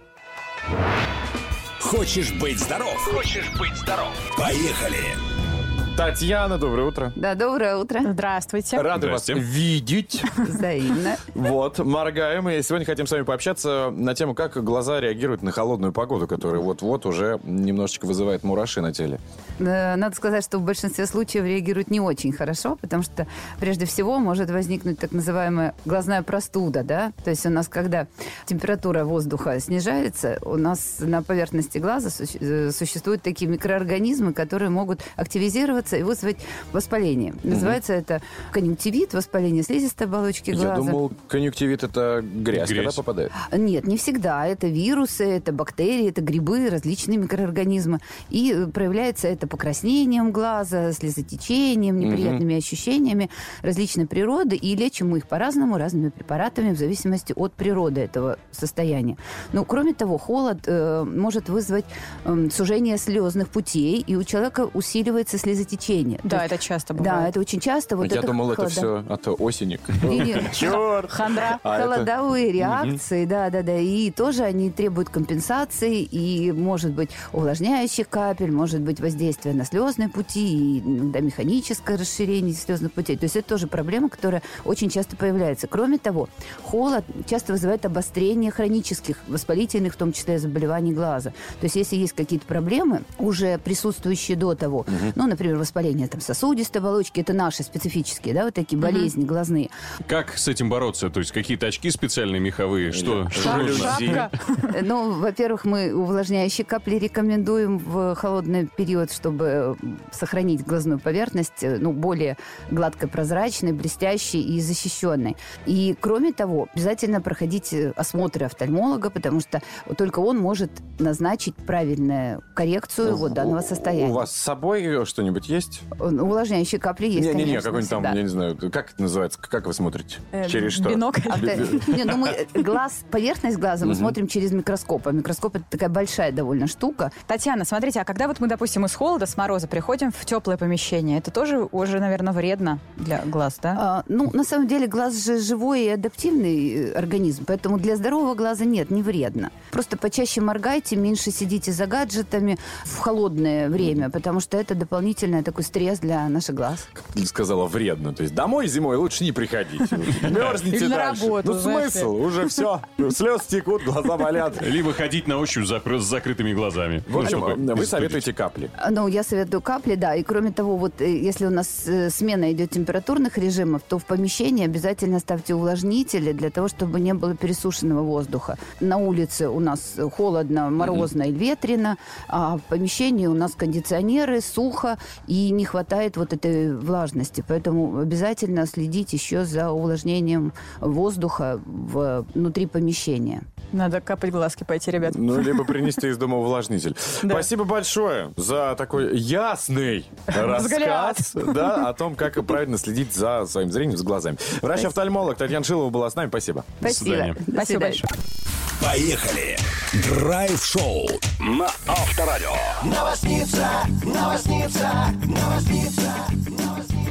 Хочешь быть здоров? Хочешь быть здоров? Поехали! Татьяна, доброе утро. Да, доброе утро. Здравствуйте. Рады вас видеть. Взаимно. Вот, моргаем. И сегодня хотим с вами пообщаться на тему, как глаза реагируют на холодную погоду, которая вот-вот уже немножечко вызывает мураши на теле. Э, Надо сказать, что в большинстве случаев реагируют не очень хорошо, потому что прежде всего может возникнуть так называемая глазная простуда, да? То есть у нас, когда температура воздуха снижается, у нас на поверхности глаза э, существуют такие микроорганизмы, которые могут активизироваться и вызвать воспаление. Называется это конъюнктивит, воспаление слизистой оболочки глаза. Я думал, конъюнктивит это грязь, Грязь. когда попадает. Нет, не всегда. Это вирусы, это бактерии, это грибы, различные микроорганизмы. И э, проявляется это покраснением глаза, слезотечением, неприятными ощущениями различной природы. И лечим мы их по-разному, разными препаратами, в зависимости от природы этого состояния. Но, кроме того, холод э, может вызвать эм, сужение слезных путей, и у человека усиливается слезотечение. То Да, есть- это часто Да, бывает. это очень часто. Вот Я это думал, это холода. все от осени. Черт! Хандра. А это- Холодовые реакции, да, да, да. И тоже они требуют компенсации, и может быть увлажняющих капель, может быть воздействие на слезные пути, и иногда механическое расширение слезных путей. То есть это тоже проблема, которая очень часто появляется. Кроме того, холод часто вызывает обострение хронических, воспалительных, в том числе заболеваний глаза. То есть если есть какие-то проблемы, уже присутствующие до того, ну, например, воспаление там сосудистой оболочки, это наши специфические, да, вот такие болезни глазные. Как с этим бороться? То есть какие-то очки специальные меховые? Что? Шапка. Ну, во-первых, мы увлажняющие капли рекомендуем в холодный период, чтобы сохранить глазную поверхность, э, ну, более гладкой, прозрачной, блестящей и защищенной. И, кроме того, обязательно проходить э, осмотры офтальмолога, потому что только он может назначить правильную коррекцию вот данного состояния. У вас с собой что-нибудь есть? Увлажняющие капли есть, Не-не-не, конечно, какой-нибудь там, всегда. я не знаю, как это называется, как вы смотрите? Э, Через что? бинокль. А ты- не, ну мы э, глаз, поверхность глаза мы смотрим через микроскоп, а микроскоп это такая большая довольно штука. Татьяна, смотрите, а когда вот мы, допустим, из холода, с мороза приходим в теплое помещение, это тоже уже, наверное, вредно для глаз, да? А, ну, на самом деле, глаз же живой и адаптивный э, организм, поэтому для здорового глаза нет, не вредно. Просто почаще моргайте, меньше сидите за гаджетами в холодное время, потому что это дополнительный такой стресс для наших глаз. Ты сказала вредно. То есть домой зимой лучше не приходить. Мерзните дальше. работу, Ну смысл? Уже все. Слез текут, глаза болят. Либо ходить на ощупь с закрытыми глазами. В общем, Ну, чтобы вы советуете капли. А, Ну, я советую капли, да. И кроме того, вот э, если у нас э, смена идет температурных режимов, то в помещении обязательно ставьте увлажнители для того, чтобы не было пересушенного воздуха. На улице у нас холодно, морозно и ветрено, а в помещении у нас кондиционеры, сухо и не хватает вот этой влажности. Поэтому обязательно следить еще за увлажнением воздуха внутри помещения. Надо капать глазки пойти, ребят. Ну, либо принести из дома увлажнитель. Спасибо большое за такой ясный рассказ да, о том, как правильно следить за своим зрением с глазами. Врач-офтальмолог Татьяна Шилова была с нами. Спасибо. Спасибо. Спасибо большое. Поехали! Драйв-шоу на Авторадио. Новосница, новосница, новосница.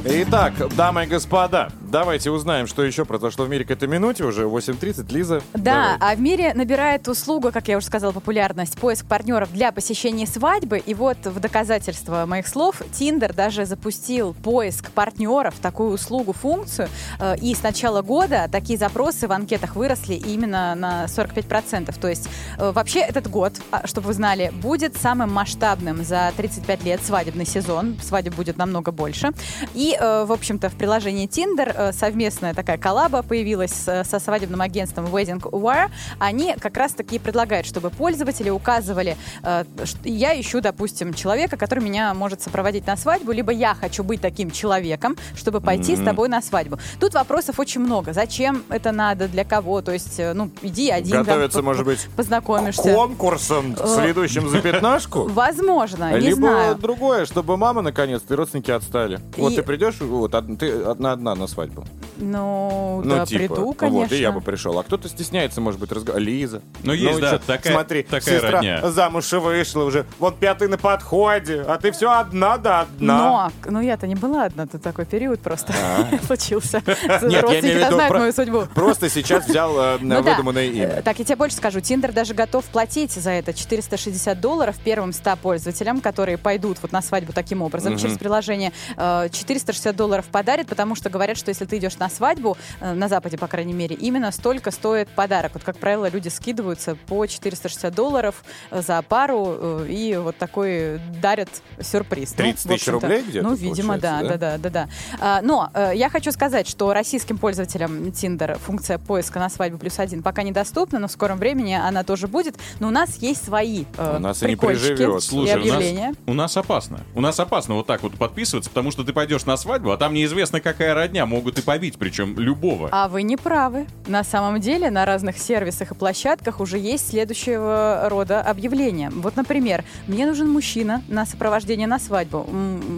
Итак, дамы и господа, давайте узнаем, что еще произошло в мире к этой минуте. Уже 8.30. Лиза, Да, давай. а в мире набирает услугу, как я уже сказала, популярность, поиск партнеров для посещения свадьбы. И вот в доказательство моих слов Тиндер даже запустил поиск партнеров, такую услугу, функцию. Э, И с начала года такие запросы в анкетах выросли именно на 45%. То есть э, вообще этот год, а, чтобы вы знали, будет самым масштабным за 35 лет свадебный сезон. Свадеб будет намного больше. И, э, в общем-то, в приложении Tinder совместная такая коллаба появилась со свадебным агентством Wedding Wire. Они как раз-таки предлагают, чтобы пользователи указывали, э, я ищу, допустим, человека, который меня может сопроводить на свадьбу, либо я хочу быть таким человеком, чтобы пойти с тобой на свадьбу. Тут вопросов очень много. Зачем это надо, для кого? То есть, э, ну, иди один. там, Готовится, по- может быть, познакомишься. конкурсом, следующим за пятнашку. Возможно, не Либо знаю. другое, чтобы мама наконец-то и родственники отстали. Вот И- ты придешь, вот ты одна-одна на свадьбу. Ну, Ну, да, типа. приду, Вот, конечно. и я бы пришел. А кто-то стесняется, может быть, разговаривать. Лиза. Ну, есть, да, чё, такая- Смотри, такая сестра родня. замуж и вышла уже. Вот пятый на подходе, а ты все одна да одна. Но, ну я-то не была одна, тут такой период просто случился. А. Нет, я имею в виду мою судьбу. Просто сейчас взял э, Ну выдуманное Э, имя. Так, я тебе больше скажу. Тиндер даже готов платить за это 460 долларов первым 100 пользователям, которые пойдут вот на свадьбу таким образом через приложение. Э, 460 долларов подарит, потому что говорят, что если ты идешь на свадьбу, э, на Западе, по крайней мере, именно столько стоит подарок. Вот, как правило, люди скидываются по 460 долларов э, за пару э, и вот такой дарят сюрприз. Ну, 30 в тысяч рублей где-то, Ну, видимо, да, да, да, да, да. А, Но э, я хочу сказать, что российским пользователям Tinder функция поиска на свадьбу плюс один пока недоступна, но в скором времени она тоже будет. Но у нас есть свои э, У нас и не прикольчики приживется. и Слушай, у нас, объявления. у нас опасно. У нас опасно вот так вот подписываться, потому что ты пойдешь на свадьбу, а там неизвестно, какая родня. Могут и побить, причем любого. А вы не правы. На самом деле на разных сервисах и площадках уже есть следующего рода объявления. Вот, например, мне нужен мужчина на сопровождение на свадьбу.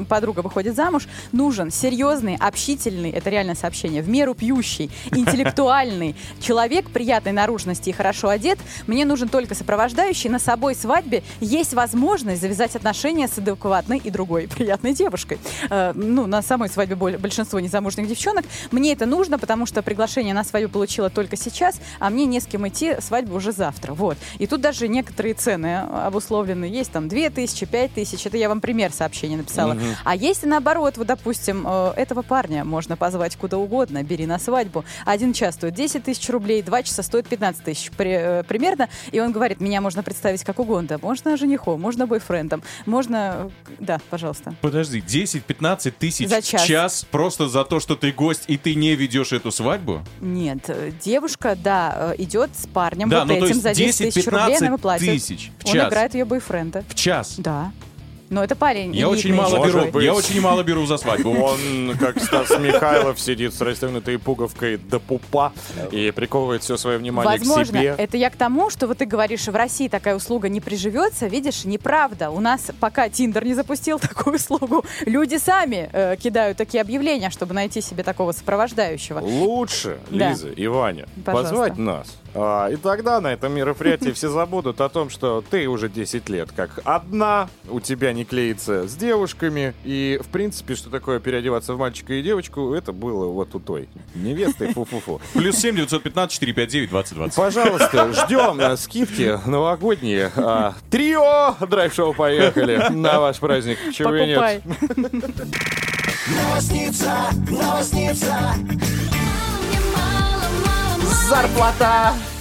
Подруга выходит замуж. Нужен серьезный, общительный, это реальное сообщение, в меру пьющий, интеллектуальный человек приятной наружности и хорошо одет. Мне нужен только сопровождающий. На собой свадьбе есть возможность завязать отношения с адекватной и другой приятной девушкой. Э, ну, на самой свадьбе боль- большинство незамужних девчонок. Мне это нужно, потому что приглашение на свадьбу получила только сейчас, а мне не с кем идти, свадьба уже завтра. Вот. И тут даже некоторые цены обусловлены. Есть там 2 тысячи, 5 тысяч. Это я вам пример сообщения написала. Мгм. А есть наоборот, вот, допустим, э, этого парня можно позвать куда угодно, бери на свадьбу. Один час стоит 10 тысяч рублей, два часа стоит 15 тысяч э, примерно. И он говорит, меня можно представить как угодно. Можно женихом, можно бойфрендом, можно... э, Да, пожалуйста. Подожди, 10-15 тысяч За час. час просто за то, что ты гость и ты не ведешь эту свадьбу? Нет, девушка, да, идет с парнем Да, вот ну, то этим есть за 10 тысяч рублей, 10-15 платит. тысяч в Он час. играет ее бойфренда. В час? Да. Но это парень Я очень мало беру, такой. я очень мало беру за свадьбу. Он, как Стас Михайлов, сидит с расстегнутой пуговкой до пупа и приковывает все свое внимание к Возможно, себе. это я к тому, что вот ты говоришь, в России такая услуга не приживется, видишь, неправда. У нас пока Тиндер не запустил такую услугу, люди сами э, кидают такие объявления, чтобы найти себе такого сопровождающего. Лучше, Да. Лиза и Ваня, Пожалуйста. позвать нас. А, и тогда на этом мероприятии все забудут о том, что ты уже 10 лет как одна, у тебя не клеится с девушками. И, в принципе, что такое переодеваться в мальчика и девочку, это было вот у той невесты. Фу-фу-фу. Плюс 7 915 459 2020. Пожалуйста, ждем э, скидки новогодние. А, Трио драйв-шоу поехали на ваш праздник. Чего и нет. Новосница, новосница. Зарплата!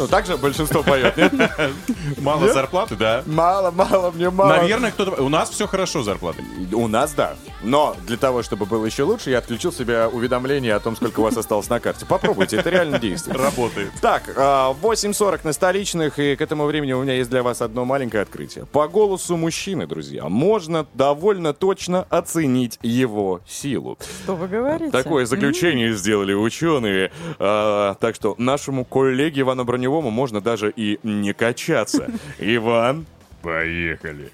Ну, так же большинство поет, нет? Мало зарплаты, да. Мало, мало, мне мало. Наверное, кто-то... У нас все хорошо с зарплатой. У нас да. Но для того, чтобы было еще лучше, я отключил себе уведомление о том, сколько у вас осталось на карте. Попробуйте, это реально действует. Работает. Так, а, 8.40 на столичных, и к этому времени у меня есть для вас одно маленькое открытие. По голосу мужчины, друзья, можно довольно точно оценить его силу. Что вы говорите? Такое заключение сделали ученые. А, так что нашему коллеге Ивану Броневому можно даже и не качаться. Иван, поехали.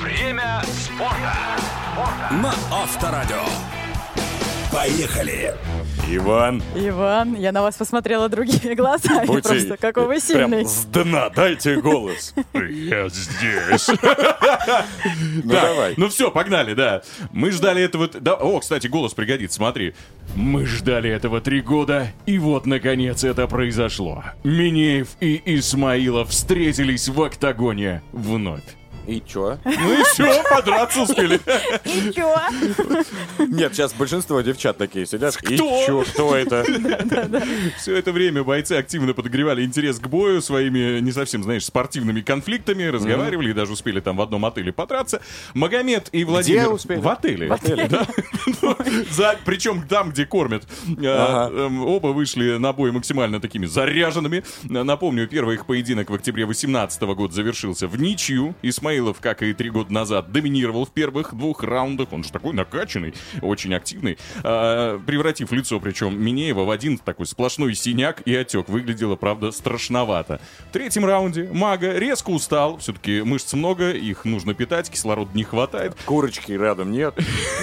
Время спорта. На Авторадио. Поехали. Иван, Иван, я на вас посмотрела другими глазами. будьте Просто какой вы прям сильный. с дна дайте голос. Я здесь. Ну давай. Ну все, погнали, да. Мы ждали этого... да, О, кстати, голос пригодится, смотри. Мы ждали этого три года, и вот, наконец, это произошло. Минеев и Исмаилов встретились в октагоне вновь. И чё? Ну и все, подраться успели. И чё? Нет, сейчас большинство девчат такие сидят. И Кто? чё, кто это? Все это время бойцы активно подогревали интерес к бою своими не совсем, знаешь, спортивными конфликтами, разговаривали и даже успели там в одном отеле подраться. Магомед и Владимир... успели? В отеле. В отеле? Да. Ну, Причем там, где кормят. А, эм, Оба вышли на бой максимально такими заряженными. Напомню, первый их поединок в октябре 2018 года завершился в ничью. Исмаилов, как и три года назад, доминировал в первых двух раундах. Он же такой накачанный, очень активный. А, Превратив лицо, причем Минеева, в один такой сплошной синяк и отек. Выглядело, правда, страшновато. В третьем раунде Мага резко устал. Все-таки мышц много, их нужно питать, кислорода не хватает. Курочки рядом нет.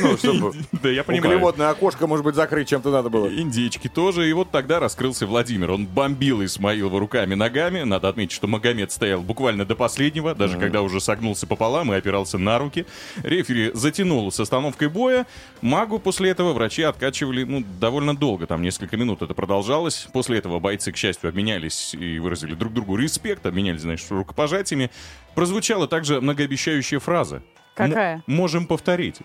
Ну, чтобы Да, я понимаю. углеводное окошко, может быть, закрыть чем-то надо было. Индейчики тоже. И вот тогда раскрылся Владимир. Он бомбил Исмаилова руками, ногами. Надо отметить, что Магомед стоял буквально до последнего, даже когда уже согнулся пополам и опирался на руки. Рефери затянул с остановкой боя. Магу после этого врачи откачивали, ну, довольно долго, там несколько минут это продолжалось. После этого бойцы, к счастью, обменялись и выразили друг другу респект, обменялись, знаешь, рукопожатиями. Прозвучала также многообещающая фраза. Какая? М- можем повторить.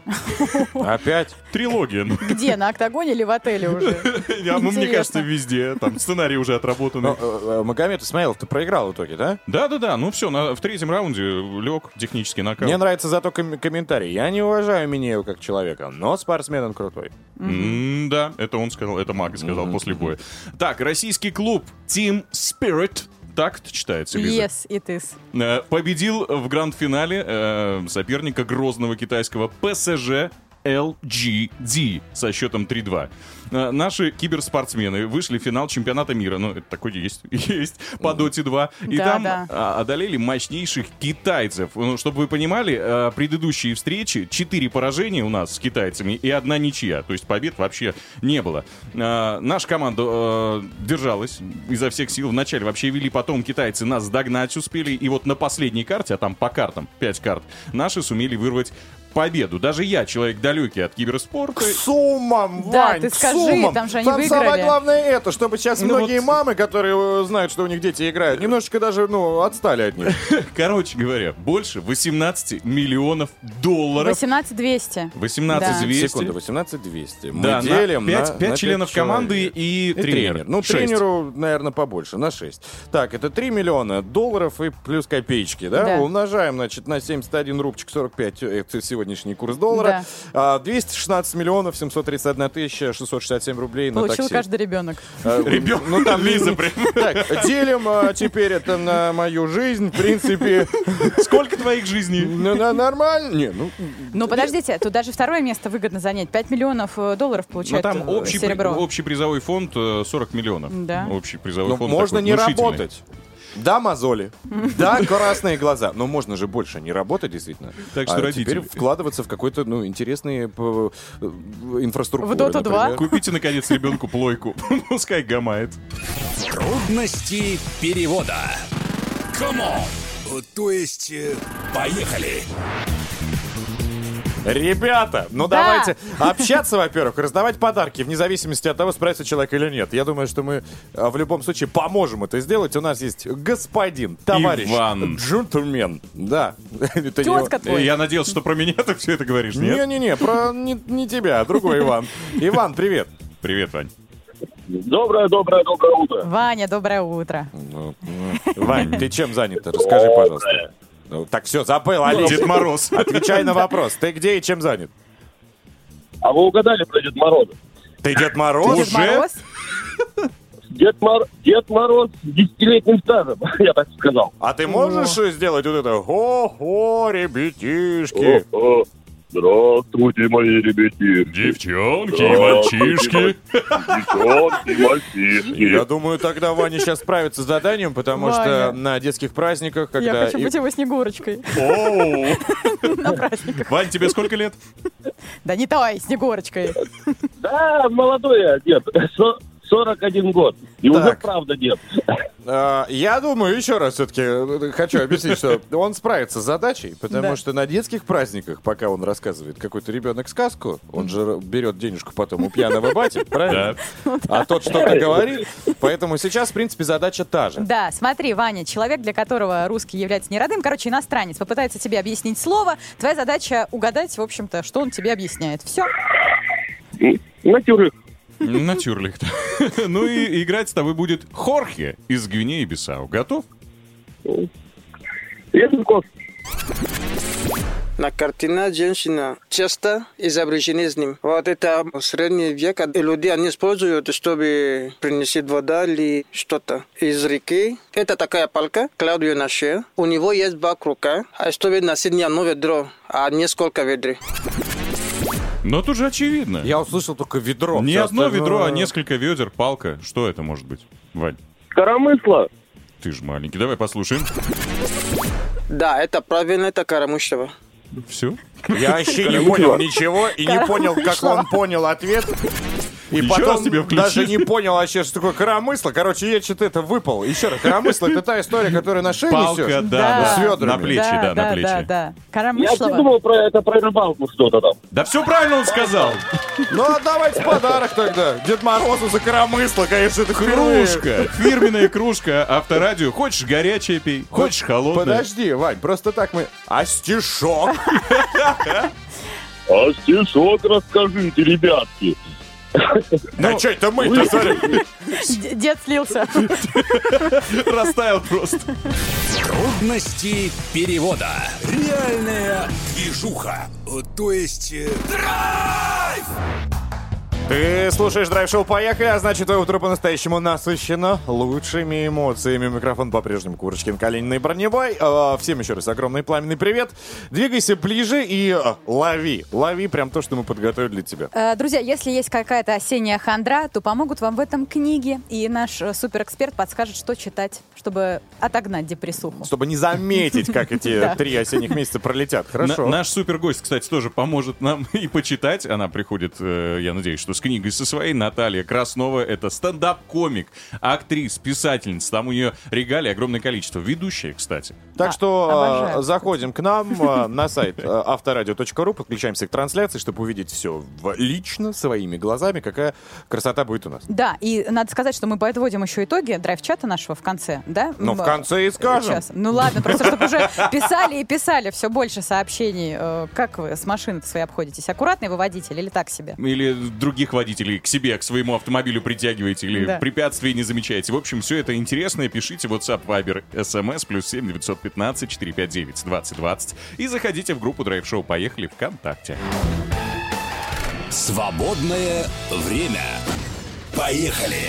Опять? Трилогия. Где, на октагоне или в отеле уже? Ну, мне кажется, везде. Там сценарий уже отработанный. Но, э, э, Магомед Исмаилов, ты проиграл в итоге, да? Да-да-да, ну все, в третьем раунде лег технический нокаут. Мне нравится зато ком- комментарий. Я не уважаю Минеева как человека, но спортсмен он крутой. Да, это он сказал, это Мага сказал после боя. Так, российский клуб Team Spirit, так это читается, Лиза? Yes, it is. Э, Победил в гранд-финале э, соперника грозного китайского ПСЖ LGD со счетом 3-2. Э, Наши киберспортсмены вышли в финал чемпионата мира, ну, это такой есть, есть по Доте 2, и Да, там да. а, одолели мощнейших китайцев. Ну, чтобы вы понимали, э, предыдущие встречи, 4 поражения у нас с китайцами и одна ничья, то есть побед вообще не было. Э, Наша команда держалась изо всех сил. Вначале вообще вели, потом китайцы нас догнать успели, и вот на последней карте, а там по картам, 5 карт, наши сумели вырвать победу. Даже я, человек далекий от киберспорта. К суммам, Да, Вань, ты к скажи, суммам. там же они Там самое выиграли. главное это, чтобы сейчас Ну многие вот- мамы, которые э, знают, что у них дети играют, немножечко даже, ну, отстали от них. Короче говоря, больше 18 миллионов долларов. 18 200. 18 Да. 200. Секунду, 18 200. Мы Да, на делим пять- на, пять на пять членов команды человек. и тренер. Ну, Шесть. тренеру, наверное, побольше, на 6. Так, это 3 миллиона долларов и плюс копеечки, да? Да. Умножаем, значит, на 71 рубчик 45, э, это сегодняшний курс доллара. А, 216 миллионов 731 тысяча 667 рублей на Получил такси. каждый ребенок. А, Ребенок, ну там Лиза прям. Так, делим а, теперь это на мою жизнь, в принципе. Сколько твоих жизней? Ну, на- нормально. Не, ну, Ну, подождите, тут даже второе место выгодно занять. 5 миллионов э, долларов Ну, получает там э, общий, при- серебро. общий призовой фонд э, 40 миллионов. Да. Общий призовой Ну, фонд можно такой не внушительный. работать. Да, мозоли. Да, красные глаза. Но можно же больше не работать, действительно. Так что, а родители- теперь вкладываться в какой-то, ну, интересные п- э, инфраструктуры. В Dota 2? например. Купите, наконец, ребенку плойку. Пускай гамает. Трудности перевода. Come on! То есть, э, поехали! Ребята, ну Да. давайте общаться, во-первых, раздавать подарки, вне зависимости от того, справится человек или нет. Я думаю, что мы а, в любом случае поможем это сделать. У нас есть господин, товарищ, Иван. джентльмен. Да. Тезка твой. Я надеялся, что про меня ты все это говоришь, нет? Не-не-не, про не, не тебя, а другой Иван. Иван, привет. Привет, Вань. Доброе, доброе, доброе утро. Ваня, доброе утро. Ну, Вань, ты чем занят? Расскажи, пожалуйста. Ну, так все, забыл, Алис. Дед Мороз. Отвечай на вопрос. Ты где и чем занят? А вы угадали про Дед Мороза? Ты Дед Мороз? Дед Мороз? Дед, Мор... Дед Мороз с десятилетним стажем, я так сказал. А ты можешь э, сделать вот это? О-о, ребятишки. О, о, Здравствуйте, мои ребятишки. Девчонки и мальчишки. Девчонки, мальчишки. Я думаю, тогда Ваня сейчас справится с заданием, потому Ваня. что на детских праздниках, когда... Я хочу и- быть его снегурочкой Оу. на праздниках. Вань, тебе сколько лет? Да не той снегурочкой. Да, молодой я, дед. Со- 41 год. И уже Так. правда дед. А, Я думаю, еще раз все-таки хочу объяснить, что он справится с задачей, потому Да. что на детских праздниках, пока он рассказывает какой-то ребенок сказку, он же берет денежку потом у пьяного бати, правильно? А тот что-то говорит, поэтому сейчас, в принципе, задача та же. Да, смотри, Ваня, человек, для которого русский является не родным, короче, иностранец, попытается тебе объяснить слово. Твоя задача угадать, в общем-то, что он тебе объясняет. Все. Натюрых. Натюрлих. Ну и играть с тобой будет Хорхе из Гвинеи-Бисау. Готов? Лесенков. На картине женщина часто изображена с ним. Вот это средний век. И люди они используют, чтобы принести вода или что-то из реки. Это такая палка, кладут ее на шею. У него есть бак рука, а чтобы носить не одно ведро, а несколько ведр. Но тут же очевидно. Я услышал только ведро. Не Всё одно остальное- ведро, а несколько ведер, палка. Что это может быть, Вань? Коромысло. Ты же маленький. Давай послушаем. Да, это правильно, это Карамышлова. Все? Я вообще не понял ничего и не понял, как он понял ответ. И Еще потом раз тебе даже не понял вообще, что такое коромысло. Короче, я что-то это выпал. Еще раз, коромысло это та история, которую на шее Палка, несешь. да, да. С ведрами. На плечи, да, на да, плечи. да, да. Я Карамышлова. вообще думал про это про рыбалку что-то там. Да все правильно он сказал. Ну, отдавайте подарок тогда. Дед Морозу за коромысло, конечно, это. Кружка, фирменная кружка Авторадио. Хочешь горячее пей, хочешь холодное. Подожди, Вань, просто так мы... А стишок? А стишок расскажите, ребятки. Да что это мы-то, смотри. Дед слился. Растаял просто. Трудности перевода. Реальная движуха. То есть... э, Драйв! Ты слушаешь драйв-шоу «Поехали», а значит, твое утро по-настоящему насыщено лучшими эмоциями. Микрофон по-прежнему Курочкин, Калинин и Броневой. А, Всем еще раз огромный пламенный привет. Двигайся ближе и а, лови. Лови прям то, что мы подготовили для тебя. Э, Друзья, если есть какая-то осенняя хандра, то помогут вам в этом книги. И наш э, суперэксперт подскажет, что читать, чтобы отогнать депрессуху. Чтобы не заметить, как эти три осенних месяца пролетят. Хорошо. На- наш супергость, кстати, тоже поможет нам и почитать. Она приходит, э, я надеюсь, что с книгой со своей. Наталья Краснова — это стендап-комик, актрис, писательница. Там у нее регалий огромное количество. Ведущая, кстати. Так что обожаю. э, заходим к нам э, на сайт э, авторадио.ру, подключаемся к трансляции, чтобы увидеть все лично, своими глазами, какая красота будет у нас. Да, и надо сказать, что мы подводим еще итоги драйв-чата нашего в конце, да? Ну, в конце и скажем. Сейчас. Ну ладно, просто чтобы уже писали и писали все больше сообщений. Как вы с машины своей обходитесь? Аккуратный вы водитель или так себе? Или других водителей к себе, к своему автомобилю притягиваете, или Да. препятствий не замечаете. В общем, все это интересно. Пишите WhatsApp, Viber, SMS, плюс 7 915 459 2020 и заходите в группу Драйв Шоу «Поехали» ВКонтакте. Свободное время. Поехали.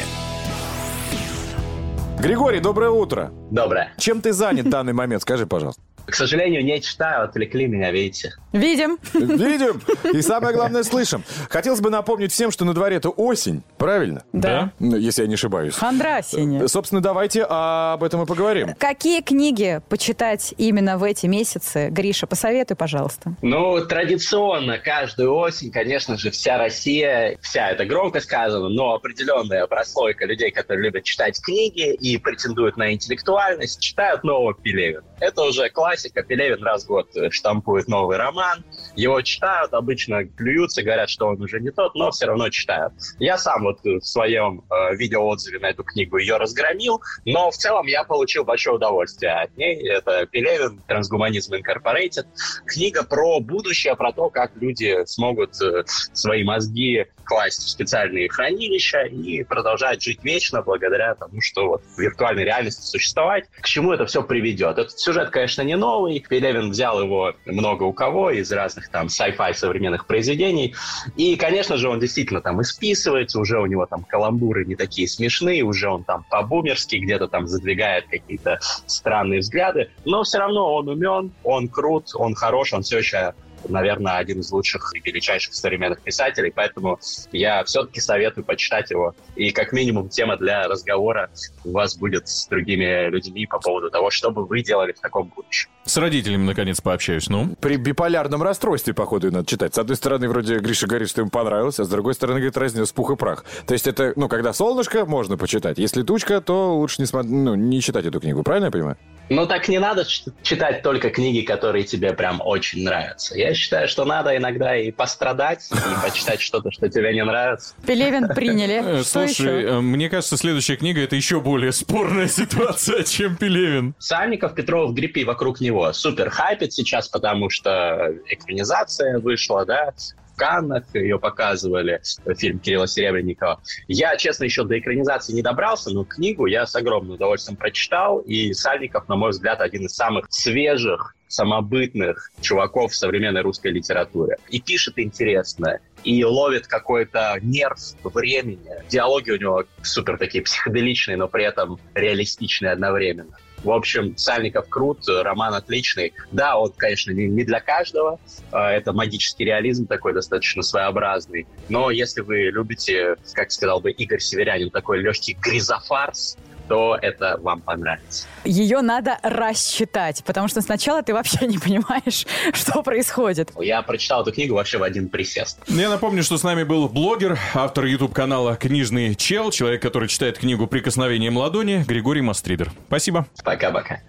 Григорий, доброе утро. Доброе. Чем ты занят в данный момент, скажи, пожалуйста. К сожалению, не читаю, отвлекли меня, видите. Видим. Видим. И самое главное, слышим. Хотелось бы напомнить всем, что на дворе это осень, правильно? Да. Ну, Если я не ошибаюсь. Хандра осенняя. Э, Собственно, давайте об этом и поговорим. Какие книги почитать именно в эти месяцы? Гриша, посоветуй, пожалуйста. Ну, традиционно, каждую осень, конечно же, вся Россия, вся это громко сказано, но определенная прослойка людей, которые любят читать книги и претендуют на интеллектуальность, читают нового Пелевина. Это уже классика. Пелевин раз в год э, штампует новый роман. Его читают, обычно плюются, говорят, что он уже не тот, но все равно читают. Я сам вот э, в своем э, видеоотзыве на эту книгу ее разгромил, но в целом я получил большое удовольствие от ней. Это Пелевин, Трансгуманизм Incorporated. Книга про будущее, про то, как люди смогут э, свои мозги класть в специальные хранилища и продолжать жить вечно благодаря тому, что вот в виртуальной реальности существовать. К чему это все приведет? Этот сюжет, конечно, не новый. Пелевин взял его много у кого из разных там sci-fi современных произведений. И, конечно же, он действительно там исписывается, уже у него там каламбуры не такие смешные, уже он там по-бумерски где-то там задвигает какие-то странные взгляды. Но все равно он умен, он крут, он хорош, он все еще наверное, один из лучших и величайших современных писателей, поэтому я все-таки советую почитать его. И как минимум тема для разговора у вас будет с другими людьми по поводу того, что бы вы делали в таком будущем. С родителями, наконец, пообщаюсь, ну. При биполярном расстройстве, походу, надо читать. С одной стороны, вроде Гриша говорит, что ему понравилось, а с другой стороны, говорит, разнес пух и прах. То есть это, ну, когда солнышко, можно почитать. Если тучка, то лучше не, смо- ну, не читать эту книгу, правильно я понимаю? Ну, так не надо читать только книги, которые тебе прям очень нравятся. Я считаю, что надо иногда и пострадать, и почитать что-то, что тебе не нравится. Пелевин приняли. Э, Слушай, э, мне кажется, следующая книга это еще более спорная ситуация, чем Пелевин. Сальников, Петров, Гриппи вокруг него супер хайпит сейчас, потому что экранизация вышла, да, в Каннах ее показывали, фильм Кирилла Серебренникова. Я, честно, еще до экранизации не добрался, но книгу я с огромным удовольствием прочитал, и Сальников, на мой взгляд, один из самых свежих, самобытных чуваков в современной русской литературе. И пишет интересно, и ловит какой-то нерв времени. Диалоги у него супер такие психоделичные, но при этом реалистичные одновременно. В общем, Сальников крут, роман отличный. Да, он, конечно, не, для каждого. А, Это магический реализм такой достаточно своеобразный. Но если вы любите, как сказал бы Игорь Северянин, такой легкий гризофарс, то это вам понравится. Ее надо рассчитать, потому что сначала ты вообще не понимаешь, что происходит. Я прочитал эту книгу вообще в один присест. Я напомню, что с нами был блогер, автор YouTube-канала «Книжный чел», человек, который читает книгу «Прикосновением ладони», Григорий Мастридер. Спасибо. Пока-пока.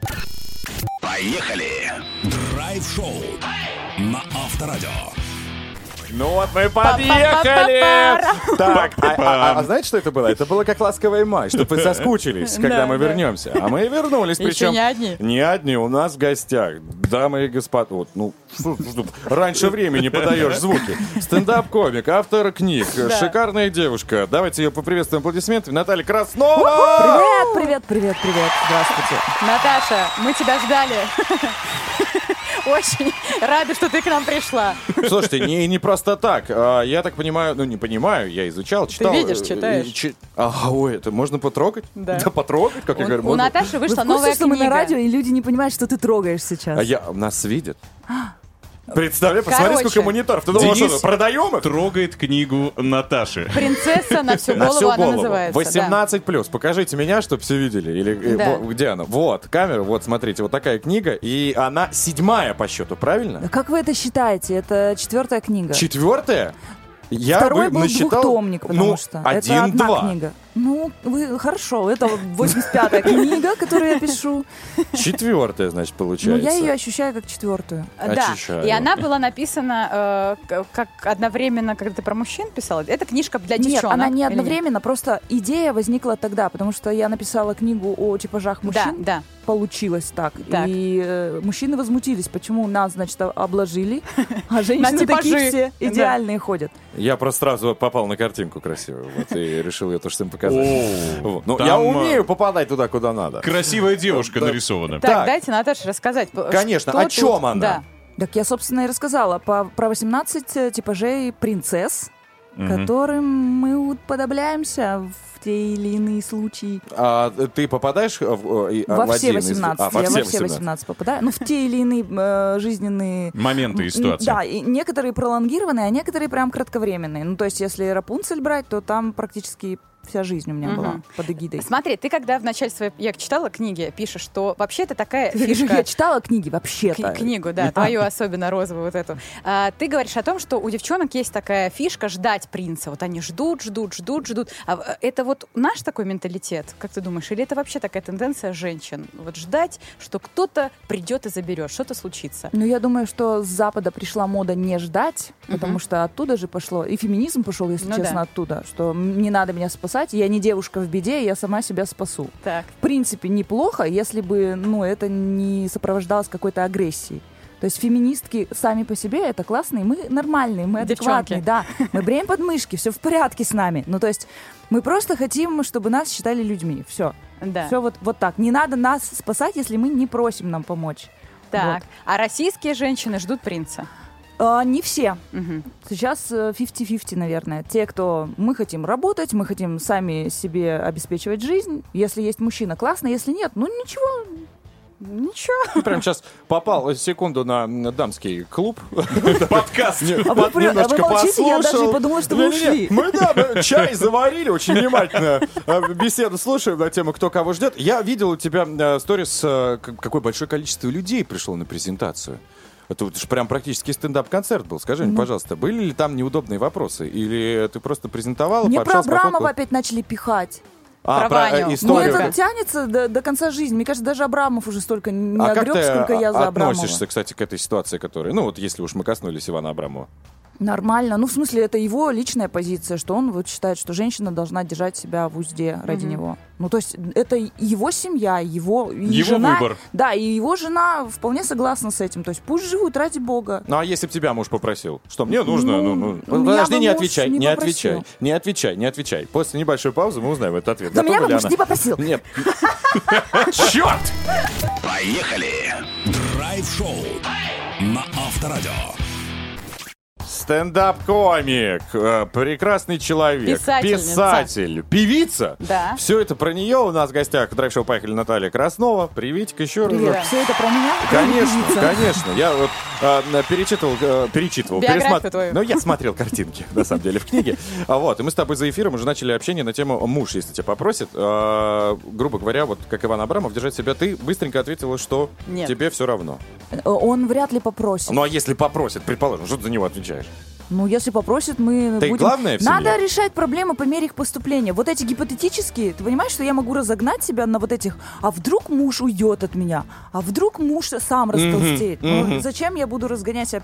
Поехали. Драйв-шоу на Авторадио. Ну вот мы подъехали! Так, а, а- а знаете, что это было? Это было как ласковая май, чтобы вы соскучились, когда Да, мы да. вернемся. А мы вернулись, Еще причем... не одни. Не одни, у нас в гостях. Дамы и господа, вот, ну, раньше времени подаешь звуки. Стендап-комик, автор книг, Да. шикарная девушка. Давайте ее поприветствуем аплодисментами. Наталья Краснова! Привет, привет, привет, привет. Здравствуйте. Наташа, мы тебя ждали. Очень рада, что ты к нам пришла. Слушайте, не, не просто так. А, Я так понимаю, ну не понимаю, я изучал, читал. видишь, э, читаешь. и чи- Ага, ой, это можно потрогать? Да. потрогать, как я У- говорю. у можно- Наташи вышла Вы в курсе, новая что мы на книга? радио, и люди не понимают, что ты трогаешь сейчас? А я, нас видят. Представляй, посмотри, Короче. сколько мониторов. Ты думал, Денис что продаем их? трогает книгу Наташи. Принцесса на всю На голову всю она голову. называется. 18 плюс. Покажите меня, чтобы все видели. Или э, Да. во- где она? Вот, камера. Вот, смотрите, вот такая книга. И она седьмая по счету, правильно? А Как вы это считаете? Это четвертая книга. Четвертая? Я Второй бы был насчитал, двухтомник, потому ну, что это один-два. одна книга. Ну, вы хорошо, это 85-я книга, которую я пишу. Четвертая, значит, Но получается. я ее ощущаю как четвертую. Да, и она была написана э, как одновременно, когда ты про мужчин писала. Это книжка для Нет, девчонок. она не нет? одновременно, просто идея возникла тогда, потому что я написала книгу о типажах мужчин. Да, да. Получилось так. Так. И э, мужчины возмутились, почему нас, значит, обложили, а женщины такие все идеальные ходят. Я просто сразу попал на картинку красивую, вот, и решил ее тоже всем показать. Вот. Ну, там, я а, умею попадать туда, куда надо. Красивая девушка нарисована. Так, Так. дайте Наташе рассказать. п- Конечно, что о тут- чем она? Да. Так я, собственно, и рассказала по- про 18 типажей принцесс, которым мы уподобляемся в те или иные случаи. А ты попадаешь в, э, Во в все один из- 18. а, во я все во все 18. 18 попадаю. Ну, в те или иные э, жизненные... Моменты и ситуации. Да, и некоторые пролонгированные, а некоторые прям кратковременные. Ну, то есть, если Рапунцель брать, то там практически вся жизнь у меня Мгм. была под эгидой. Смотри, ты когда в начале своей, я читала книги, пишешь, что вообще это такая фишка... Я читала книги вообще-то. Кни- Книгу, да, твою особенно розовую вот эту. А, ты говоришь о том, что у девчонок есть такая фишка ждать принца. Вот они ждут, ждут, ждут, ждут. А в- это вот наш такой менталитет, как ты думаешь? Или это вообще такая тенденция женщин? Вот ждать, что кто-то придет и заберет, что-то случится. Ну, я думаю, что с Запада пришла мода не ждать, потому что оттуда же пошло. И феминизм пошел, если Ну честно, да. оттуда. Что не надо меня спасать, я не девушка в беде, я сама себя спасу. Так. В принципе, неплохо, если бы ну, это не сопровождалось какой-то агрессией. То есть феминистки сами по себе это классные, мы нормальные, мы адекватные, Девчонки. да. Мы бреем подмышки, все в порядке с нами. Ну, то есть мы просто хотим, чтобы нас считали людьми. Все. Да. Все вот, вот так. Не надо нас спасать, если мы не просим нам помочь. Так, Вот. а российские женщины ждут принца? А, не все. Мгм. Сейчас э, 50-50, наверное. Те, кто мы хотим работать, мы хотим сами себе обеспечивать жизнь. Если есть мужчина, классно. Если нет, ну ничего. Ничего. Прям сейчас попал секунду на дамский клуб. Подкаст. А вы при- а вы молчите, я даже подумала, что вы ушли. Мы, да, мы чай заварили, очень внимательно э, беседу слушаем на тему «Кто кого ждет». Я видел у тебя э, сторис, э, какое большое количество людей пришло на презентацию. Это вот прям практически стендап-концерт был. Скажи мне, Ну. пожалуйста, были ли там неудобные вопросы? Или ты просто презентовала, Мне про Абрамова опять начали пихать. А, про про э. Ну, историю. это тянется до, до конца жизни. Мне кажется, даже Абрамов уже столько не А огреб, сколько я за Абрамова. относишься, кстати, к этой ситуации, которая... Ну, вот если уж мы коснулись Ивана Абрамова. Нормально. Ну, в смысле, это его личная позиция, что он вот считает, что женщина должна держать себя в узде ради Мгм. него. Ну, то есть это его семья, его, Его жена, выбор. Да, и его жена вполне согласна с этим. То есть пусть живут ради бога. Ну, а если бы тебя муж попросил? Что мне нужно? Ну, Ну, ну, подожди, не отвечай, не не, отвечай, не отвечай, не отвечай. После небольшой паузы мы узнаем этот ответ. Но меня муж не попросил. Нет. Черт! Поехали! Драйв-шоу на Авторадио. Стендап-комик, э, прекрасный человек, Писательница. писатель, певица. Да. Все это про нее. У нас в гостях драйв-шоу «Поехали» Наталья Краснова. Приветик еще Привет. раз. Все это про меня? Конечно, конечно. Я вот э, перечитывал, э, перечитывал, Биографию твою. Ну, я смотрел картинки, на самом деле, в книге. А вот, и мы с тобой за эфиром уже начали общение на тему муж, если тебя попросит. Э, грубо говоря, вот как Иван Абрамов, держать себя. Ты быстренько ответила, что Нет. тебе все равно. Э, Он вряд ли попросит. Ну, а если попросит, предположим, что ты за него отвечаешь? Ну, если попросит, мы Ты будем... главная в семье? Надо решать проблемы по мере их поступления. Вот эти гипотетические, ты понимаешь, что я могу разогнать себя на вот этих, а вдруг муж уйдет от меня, а вдруг муж сам растолстеет. Мгм, Ну, зачем я буду разгонять себя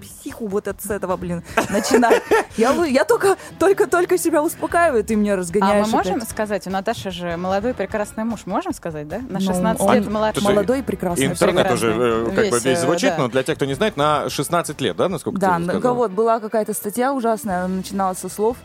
психу вот от с этого, блин, начинать? Я, я только, только, только себя успокаиваю, ты меня А разгоняешь. мы можем опять. сказать, у Наташи же молодой прекрасный муж, можем сказать, да? На Ну, 16 он лет младше. молодой и прекрасный. Интернет уже э, как бы Весь, весь э, звучит, да. но для тех, кто не знает, на 16 лет, да, насколько Да, ты ну, сказала? вот была какая-то статья ужасная, она начиналась со слов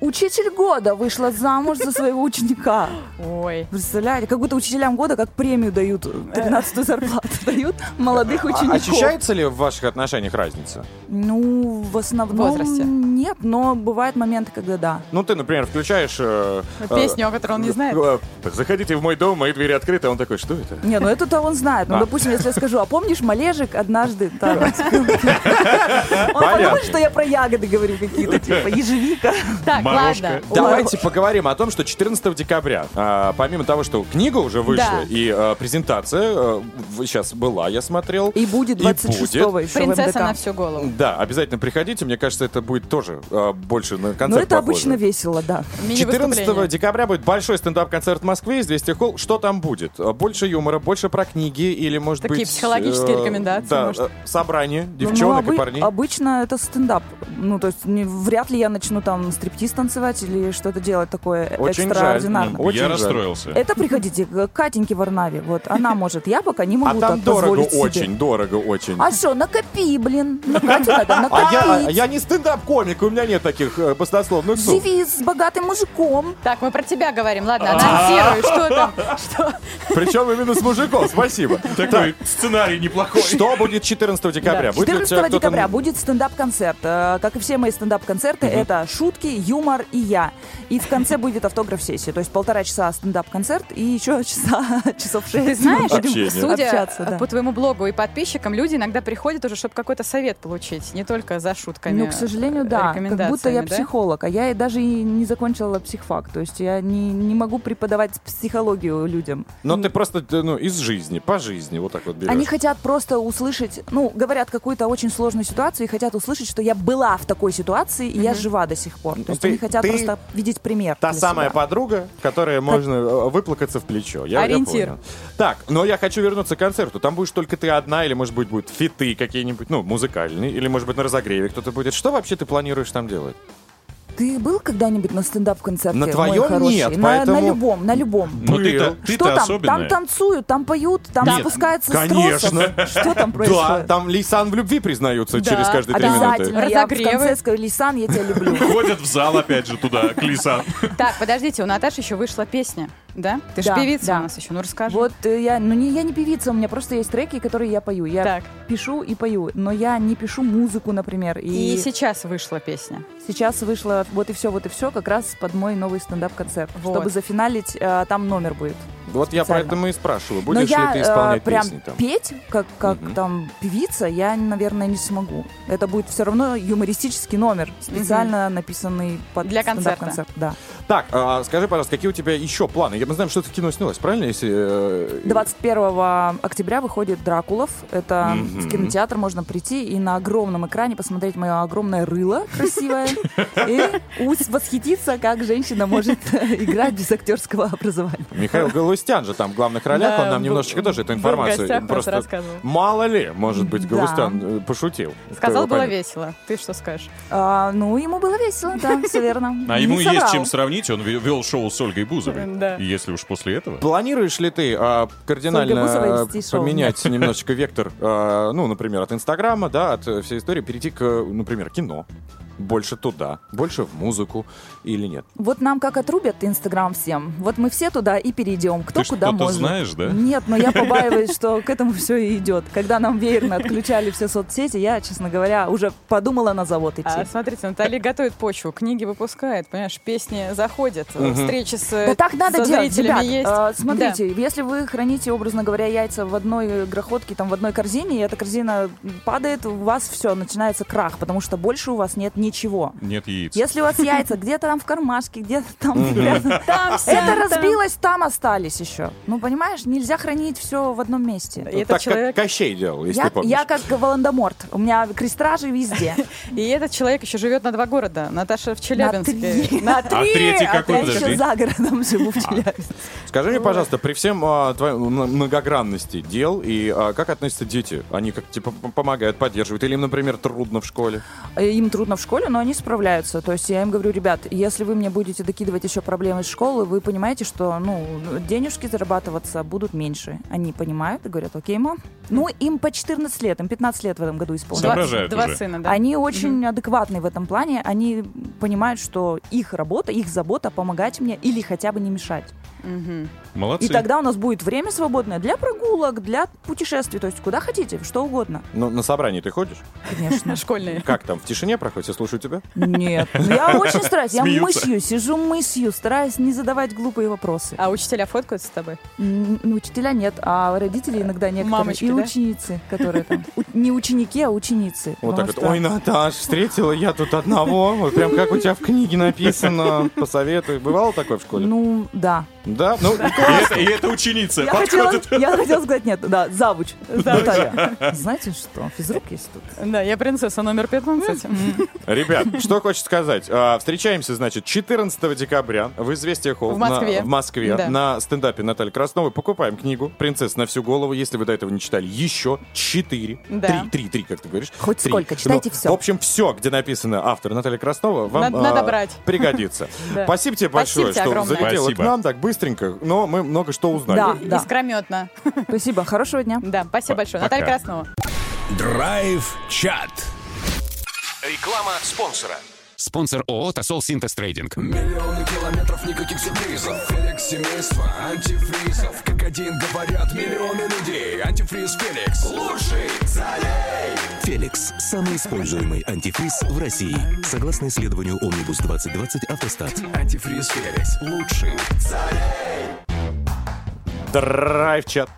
«Учитель года вышла замуж за своего ученика». Ой. Представляете, как будто учителям года как премию дают, 13 зарплату дают молодых А учеников. ощущается ли в ваших отношениях разница? Ну, в основном возрасте? нет, но бывают моменты, когда да. Ну, ты, например, включаешь... э, э, Песню, о которой он не знает. э, Заходите в мой дом, мои двери открыты. А он такой, что это? Не, ну это-то он знает. Ну, А. допустим, если я скажу, а помнишь, Малежик однажды там... Он подумает, что я про ягоды говорю какие-то, типа ежевика. Так, ладно. Давайте поговорим о том, что 14 декабря, а, помимо того, что книга уже вышла, Да. и а, презентация сейчас была, я смотрел. И будет 26-го еще в Принцесса МДК. на всю голову. Да, обязательно приходите. Мне кажется, это будет тоже э, больше на концерт Ну, это похоже. обычно весело, да. 14 декабря будет большой стендап-концерт в Москве, «Известия Холл». Что там будет? Э, Больше юмора, больше про книги или, может Такие быть... психологические э, рекомендации, Да, может? э, собрание Ну, девчонок обы- и парней. Обычно это стендап. Ну, то есть не- вряд ли я начну там стриптиз танцевать или что-то делать такое Очень жаль. экстраординарно. Очень Я жаль. расстроился. Это приходите к Катеньке Варнаве. Вот, она может. Я пока не могу А там дорого себе. очень, дорого очень. А что, накопи, блин. На Катю надо А я, накопить. я не стендап-комик, у меня нет таких э, баснословных сумм. Живи с богатым мужиком. Так, мы про тебя говорим. Ладно, А. анонсируй, что там? Что? Причем именно с мужиком, спасибо. Такой сценарий неплохой. Что будет 14 декабря? Да. Будет ли у 14 тебя кто-то- декабря будет стендап-концерт. Э, Как и все мои стендап-концерты, это шутки, юмор и я. И в конце будет автограф-сессия. То есть полтора часа стендап-концерт и еще часа, часов шесть. Ты знаешь, Общение. судя общаться, да. по твоему блогу и подписчикам, люди иногда приходят уже, чтобы какой-то совет получить, не только за шутками. Ну, к сожалению, да. Как будто я да? психолог, а я и даже и не закончила психфак. То есть я не, не могу преподавать психологию людям. Но ты просто ну, из жизни, по жизни, вот так вот берешь. Они хотят просто услышать, ну, говорят какую-то очень сложную ситуацию и хотят услышать, что я была в такой ситуации, и я жива до сих пор. То есть ты- они хотят ты просто видеть пример. Та самая себя. подруга, которая можно э, выплакаться в плечо. Я, я Ориентир. понял. Так, но я хочу вернуться к концерту. Там будешь только ты одна, или, может быть, будут фиты какие-нибудь, ну, музыкальные, или, может быть, на разогреве кто-то будет. Что вообще ты планируешь там делать? Ты был когда-нибудь на стендап-концерте? На твоем нет, на, поэтому- на любом, на любом. Ну ты-то, Что ты-то там? особенная. Там танцуют, там поют, там Нет, спускаются с конечно. тросов. Что там Да, происходит? там Лейсан в любви признаются Да, через каждые три минуты. Обязательно. Я в Разогревы. конце скажу, Лисан, я тебя люблю. Ходят в зал опять же туда, к лесам. Так, подождите, у Наташи еще вышла песня, да? Ты же Да, певица да. у нас еще, ну расскажи. Вот э, я, ну не, я не певица, у меня просто есть треки, которые я пою. Я Так. пишу и пою, но я не пишу музыку, например. И И, сейчас вышла песня. сейчас вышла вот и все, вот и все, как раз под мой новый стендап-концерт. Вот. Чтобы зафиналить, э, там номер будет. Вот я поэтому и спрашиваю, Но будешь я ли ты э, исполнять прям песни там? петь, как, как Мгм. там певица, я, наверное, не смогу. Это будет все равно юмористический номер, специально написанный под Для концерта. стендап-концерт. Да. Так, а, скажи, пожалуйста, какие у тебя еще планы? Я- Мы знаем, что ты в кино снялась, правильно? Если, э, 21 октября выходит «Дракулов». Это Мгм. в кинотеатр можно прийти и на огромном экране посмотреть мое огромное рыло красивое и восхититься, как женщина может играть без актерского образования. Михаил Галустян же там в главных ролях, Да, он нам был- немножечко тоже эту информацию просто мало ли, может быть, Да. Галустян э, пошутил. Сказал, было поймет. весело. Ты что скажешь? А, ну, ему было весело, да, все верно. А ему есть чем сравнить, он ве- вел шоу с Ольгой Бузовой. Да. И если уж после этого... Планируешь ли ты а, кардинально поменять немножечко вектор, а, ну, например, от Инстаграма, да, от всей истории, перейти к, например, кино? Больше туда, больше в музыку или нет? Вот нам как отрубят Инстаграм всем, вот мы все туда и перейдем, кто Ты куда может. знаешь, да? Нет, но я побаиваюсь, что к этому все и идет. Когда нам веерно отключали все соцсети, я, честно говоря, уже подумала на завод идти. А, смотрите, Наталья готовит почву, книги выпускает, понимаешь, песни заходят, Мгм. встречи с Да так надо делать, ребят. есть. А, смотрите, если вы храните, образно говоря, яйца в одной грохотке, там, в одной корзине, и эта корзина падает, у вас все, начинается крах, потому что больше у вас нет ничего. Нет яиц. Если у вас яйца где-то там в кармашке, где-то там это разбилось, там остались еще. Ну, понимаешь, нельзя хранить все в одном месте. Так человек, Кощей делал, если ты помнишь. я как Волан-де-Морт. У меня крестражи везде. и этот человек еще живет на два города. Наташа в На Челябинске. три. На А третий какой, Я еще подожди? за городом живу в Челябинске. Скажи мне, пожалуйста, при всем а, твоей многогранности дел, и а, как относятся дети? Они как, типа, помогают, поддерживают? Или им, например, трудно в школе? Им трудно в школе, но они справляются. То есть я им говорю, ребят, если вы мне будете докидывать еще проблемы из школы, вы понимаете, что ну, денежки зарабатываться будут меньше. Они понимают и говорят, окей, мам. Ну, им по 14 лет, им 15 лет в этом году исполнилось. Два уже. сына, да. Они очень адекватны в этом плане. Они понимают, что их работа, их забота помогать мне или хотя бы не мешать. Мгм. Молодцы. И тогда у нас будет время свободное для прогулок, для путешествий, то есть куда хотите, что угодно. Ну, на собрании ты ходишь? Конечно. Школьные. Как там, в тишине проходит? Все слушают тебя? Нет. Ну, Я очень стараюсь. Я мыслью, сижу мыслью, стараюсь не задавать глупые вопросы. А учителя фоткаются с тобой? Ну, Учителя нет, а родители иногда некоторые. Мамочки, и ученицы, которые там. Не ученики, а ученицы. Вот так вот. Ой, Наташ, встретила я тут одного. Вот прям как у тебя в книге написано. Посоветуй. Бывало такое в школе? Ну, да. Да, ну, И это, и это ученица Я хотела, я хотела сказать, нет, да, завуч. Наталья. Знаете что, физрук есть тут. Да, я принцесса номер 15. Ребят, что хочется сказать. А, Встречаемся, значит, 14 декабря в «Известия Холл» В Москве. на, в Москве Да. на стендапе Натальи Красновой. Покупаем книгу «Принцесса на всю голову». Если вы до этого не читали, еще 4. Да. 3, 3, 3, как ты говоришь. Хоть сколько, читайте Ну, всё. В общем, все, где написано автор Наталья Краснова, вам Надо- надо а, брать. пригодится. Спасибо тебе большое, что залетела Спасибо. к нам так быстренько, но мы много что узнали. Да, да. Искрометно. Спасибо, хорошего дня. Да, спасибо большое. Пока. Наталья Краснова. Драйв-чат. Реклама спонсора. Спонсор ООО «Тосол Синтез Трейдинг». Миллионы километров, никаких сюрпризов. Феликс семейство антифризов. Как один говорят миллионы людей. Антифриз Феликс. Лучший. Залей. Феликс – самый используемый антифриз в России. Согласно исследованию Omnibus 2020 Автостат. Антифриз Феликс. Лучший. Залей. Драйв-чат.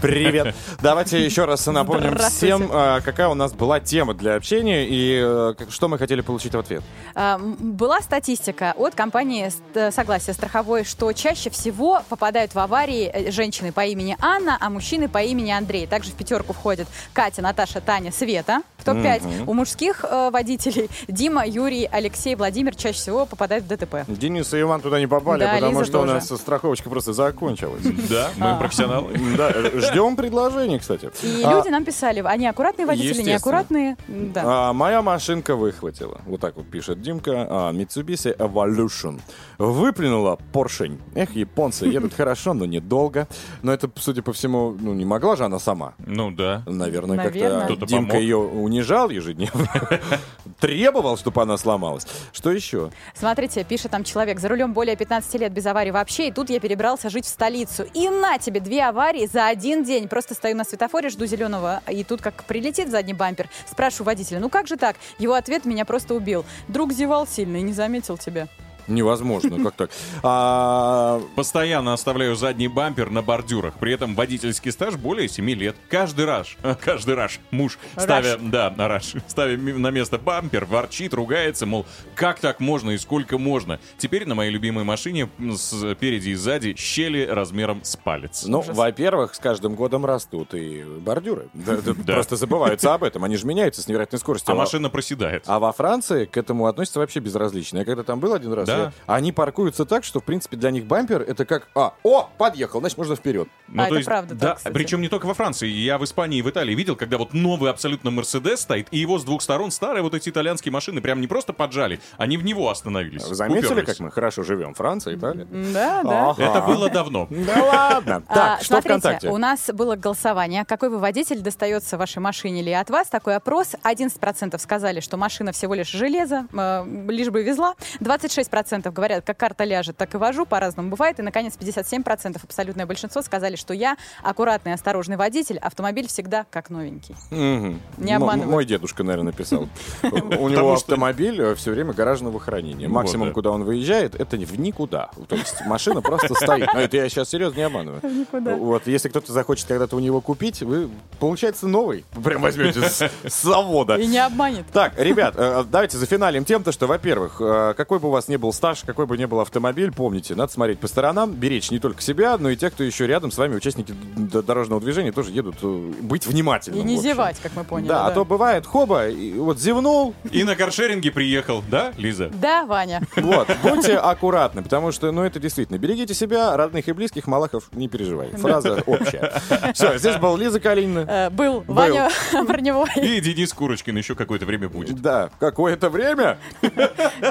Привет. Давайте еще раз напомним всем, а, какая у нас была тема для общения и э, что мы хотели получить в ответ. А, Была статистика от компании ст- «Согласие страховой», что чаще всего попадают в аварии э, женщины по имени Анна, а мужчины по имени Андрей. Также в пятерку входят Катя, Наташа, Таня, Света. В топ-5 Мгм. у мужских э, водителей Дима, Юрий, Алексей, Владимир чаще всего попадают в ДТП. Денис и Иван туда не попали, Да, потому Лиза что у тоже. нас страховочка просто закончилась. Да, мы профессионалы. Да, ждем предложений, кстати. И А, люди нам писали, они аккуратные водители, неаккуратные. Да. а, моя машинка выхватила. Вот так вот пишет Димка. А, Mitsubishi Evolution. Выплюнула поршень. Эх, японцы едут хорошо, но недолго. Но это, судя по всему, ну не могла же она сама. Ну да. Наверное, как-то Димка ее унижал ежедневно. Требовал, чтобы она сломалась. Что еще? Смотрите, пишет там человек, за рулем более 15 лет без аварий вообще, и тут я перебрался жить в столицу. И на тебе две аварии за один день. Просто стою на светофоре, жду зеленого, и тут как прилетит задний бампер. Спрашиваю водителя, ну как же так? Его ответ меня просто убил. Друг зевал сильно и не заметил тебя. Невозможно, как так? А, Постоянно оставляю задний бампер на бордюрах. При этом водительский стаж более 7 лет. Каждый раз, каждый раз муж, ставя, да, на раш, ставя на место бампер, ворчит, ругается, мол, как так можно и сколько можно. Теперь на моей любимой машине спереди и сзади щели размером с палец. Ну, во-первых, с каждым годом растут и бордюры. Просто забываются об этом. Они же меняются с невероятной скоростью. А машина проседает. А во Франции к этому относятся вообще безразлично. Я когда там был один раз, Да. они паркуются так, что, в принципе, для них бампер это как, а, о, подъехал, значит, можно вперед. Ну, А, то это есть, правда Да, так, причем не только во Франции. Я в Испании и в Италии видел, когда вот новый абсолютно Мерседес стоит, и его с двух сторон старые вот эти итальянские машины прям не просто поджали, они в него остановились. Вы заметили, уперлись. как мы хорошо живем? Франция, Италия. Да, да. Ага. Это было давно. Да ладно. А, Так, что смотрите, ВКонтакте? у нас было голосование. Какой вы водитель достается вашей машине или от вас? Такой опрос. 11% сказали, что машина всего лишь железо, э, лишь бы везла. 26% говорят, как карта ляжет, так и вожу, по-разному бывает. И, наконец, 57% абсолютное большинство сказали, что я аккуратный, осторожный водитель, автомобиль всегда как новенький. Мгм. Не обманывай. Мой дедушка, наверное, написал. У него автомобиль все время гаражного хранения. Максимум, да. куда он выезжает, это в никуда. То есть машина просто стоит. Но это я сейчас серьезно не обманываю. никуда. Вот, если кто-то захочет когда-то у него купить, вы, получается, новый. Прям возьмете с завода. И не обманет. Так, ребят, э, давайте зафиналим тем, то, что, во-первых, э, какой бы у вас ни был стаж, какой бы ни был автомобиль, помните, надо смотреть по сторонам, беречь не только себя, но и тех, кто еще рядом с вами, участники дорожного движения, тоже едут, э, быть внимательным. И не зевать, как мы поняли. Да, а то бывает, хоба, и вот зевнул, И на каршеринге приехал, да, Лиза? Да, Ваня. вот, будьте аккуратны, потому что, ну, это действительно, берегите себя, родных и близких, Малахов, не переживай. Фраза общая. Все, здесь был Лиза Калинина. Э, Был Ваня Броневой. И Денис Курочкин еще какое-то время будет. Да, какое-то время.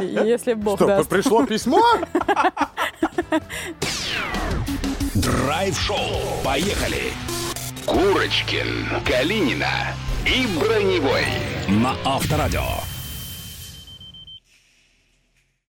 Если бог даст. Пришло письмо? Драйв-шоу. Поехали. Курочкин, Калинина и Броневой на Авторадио.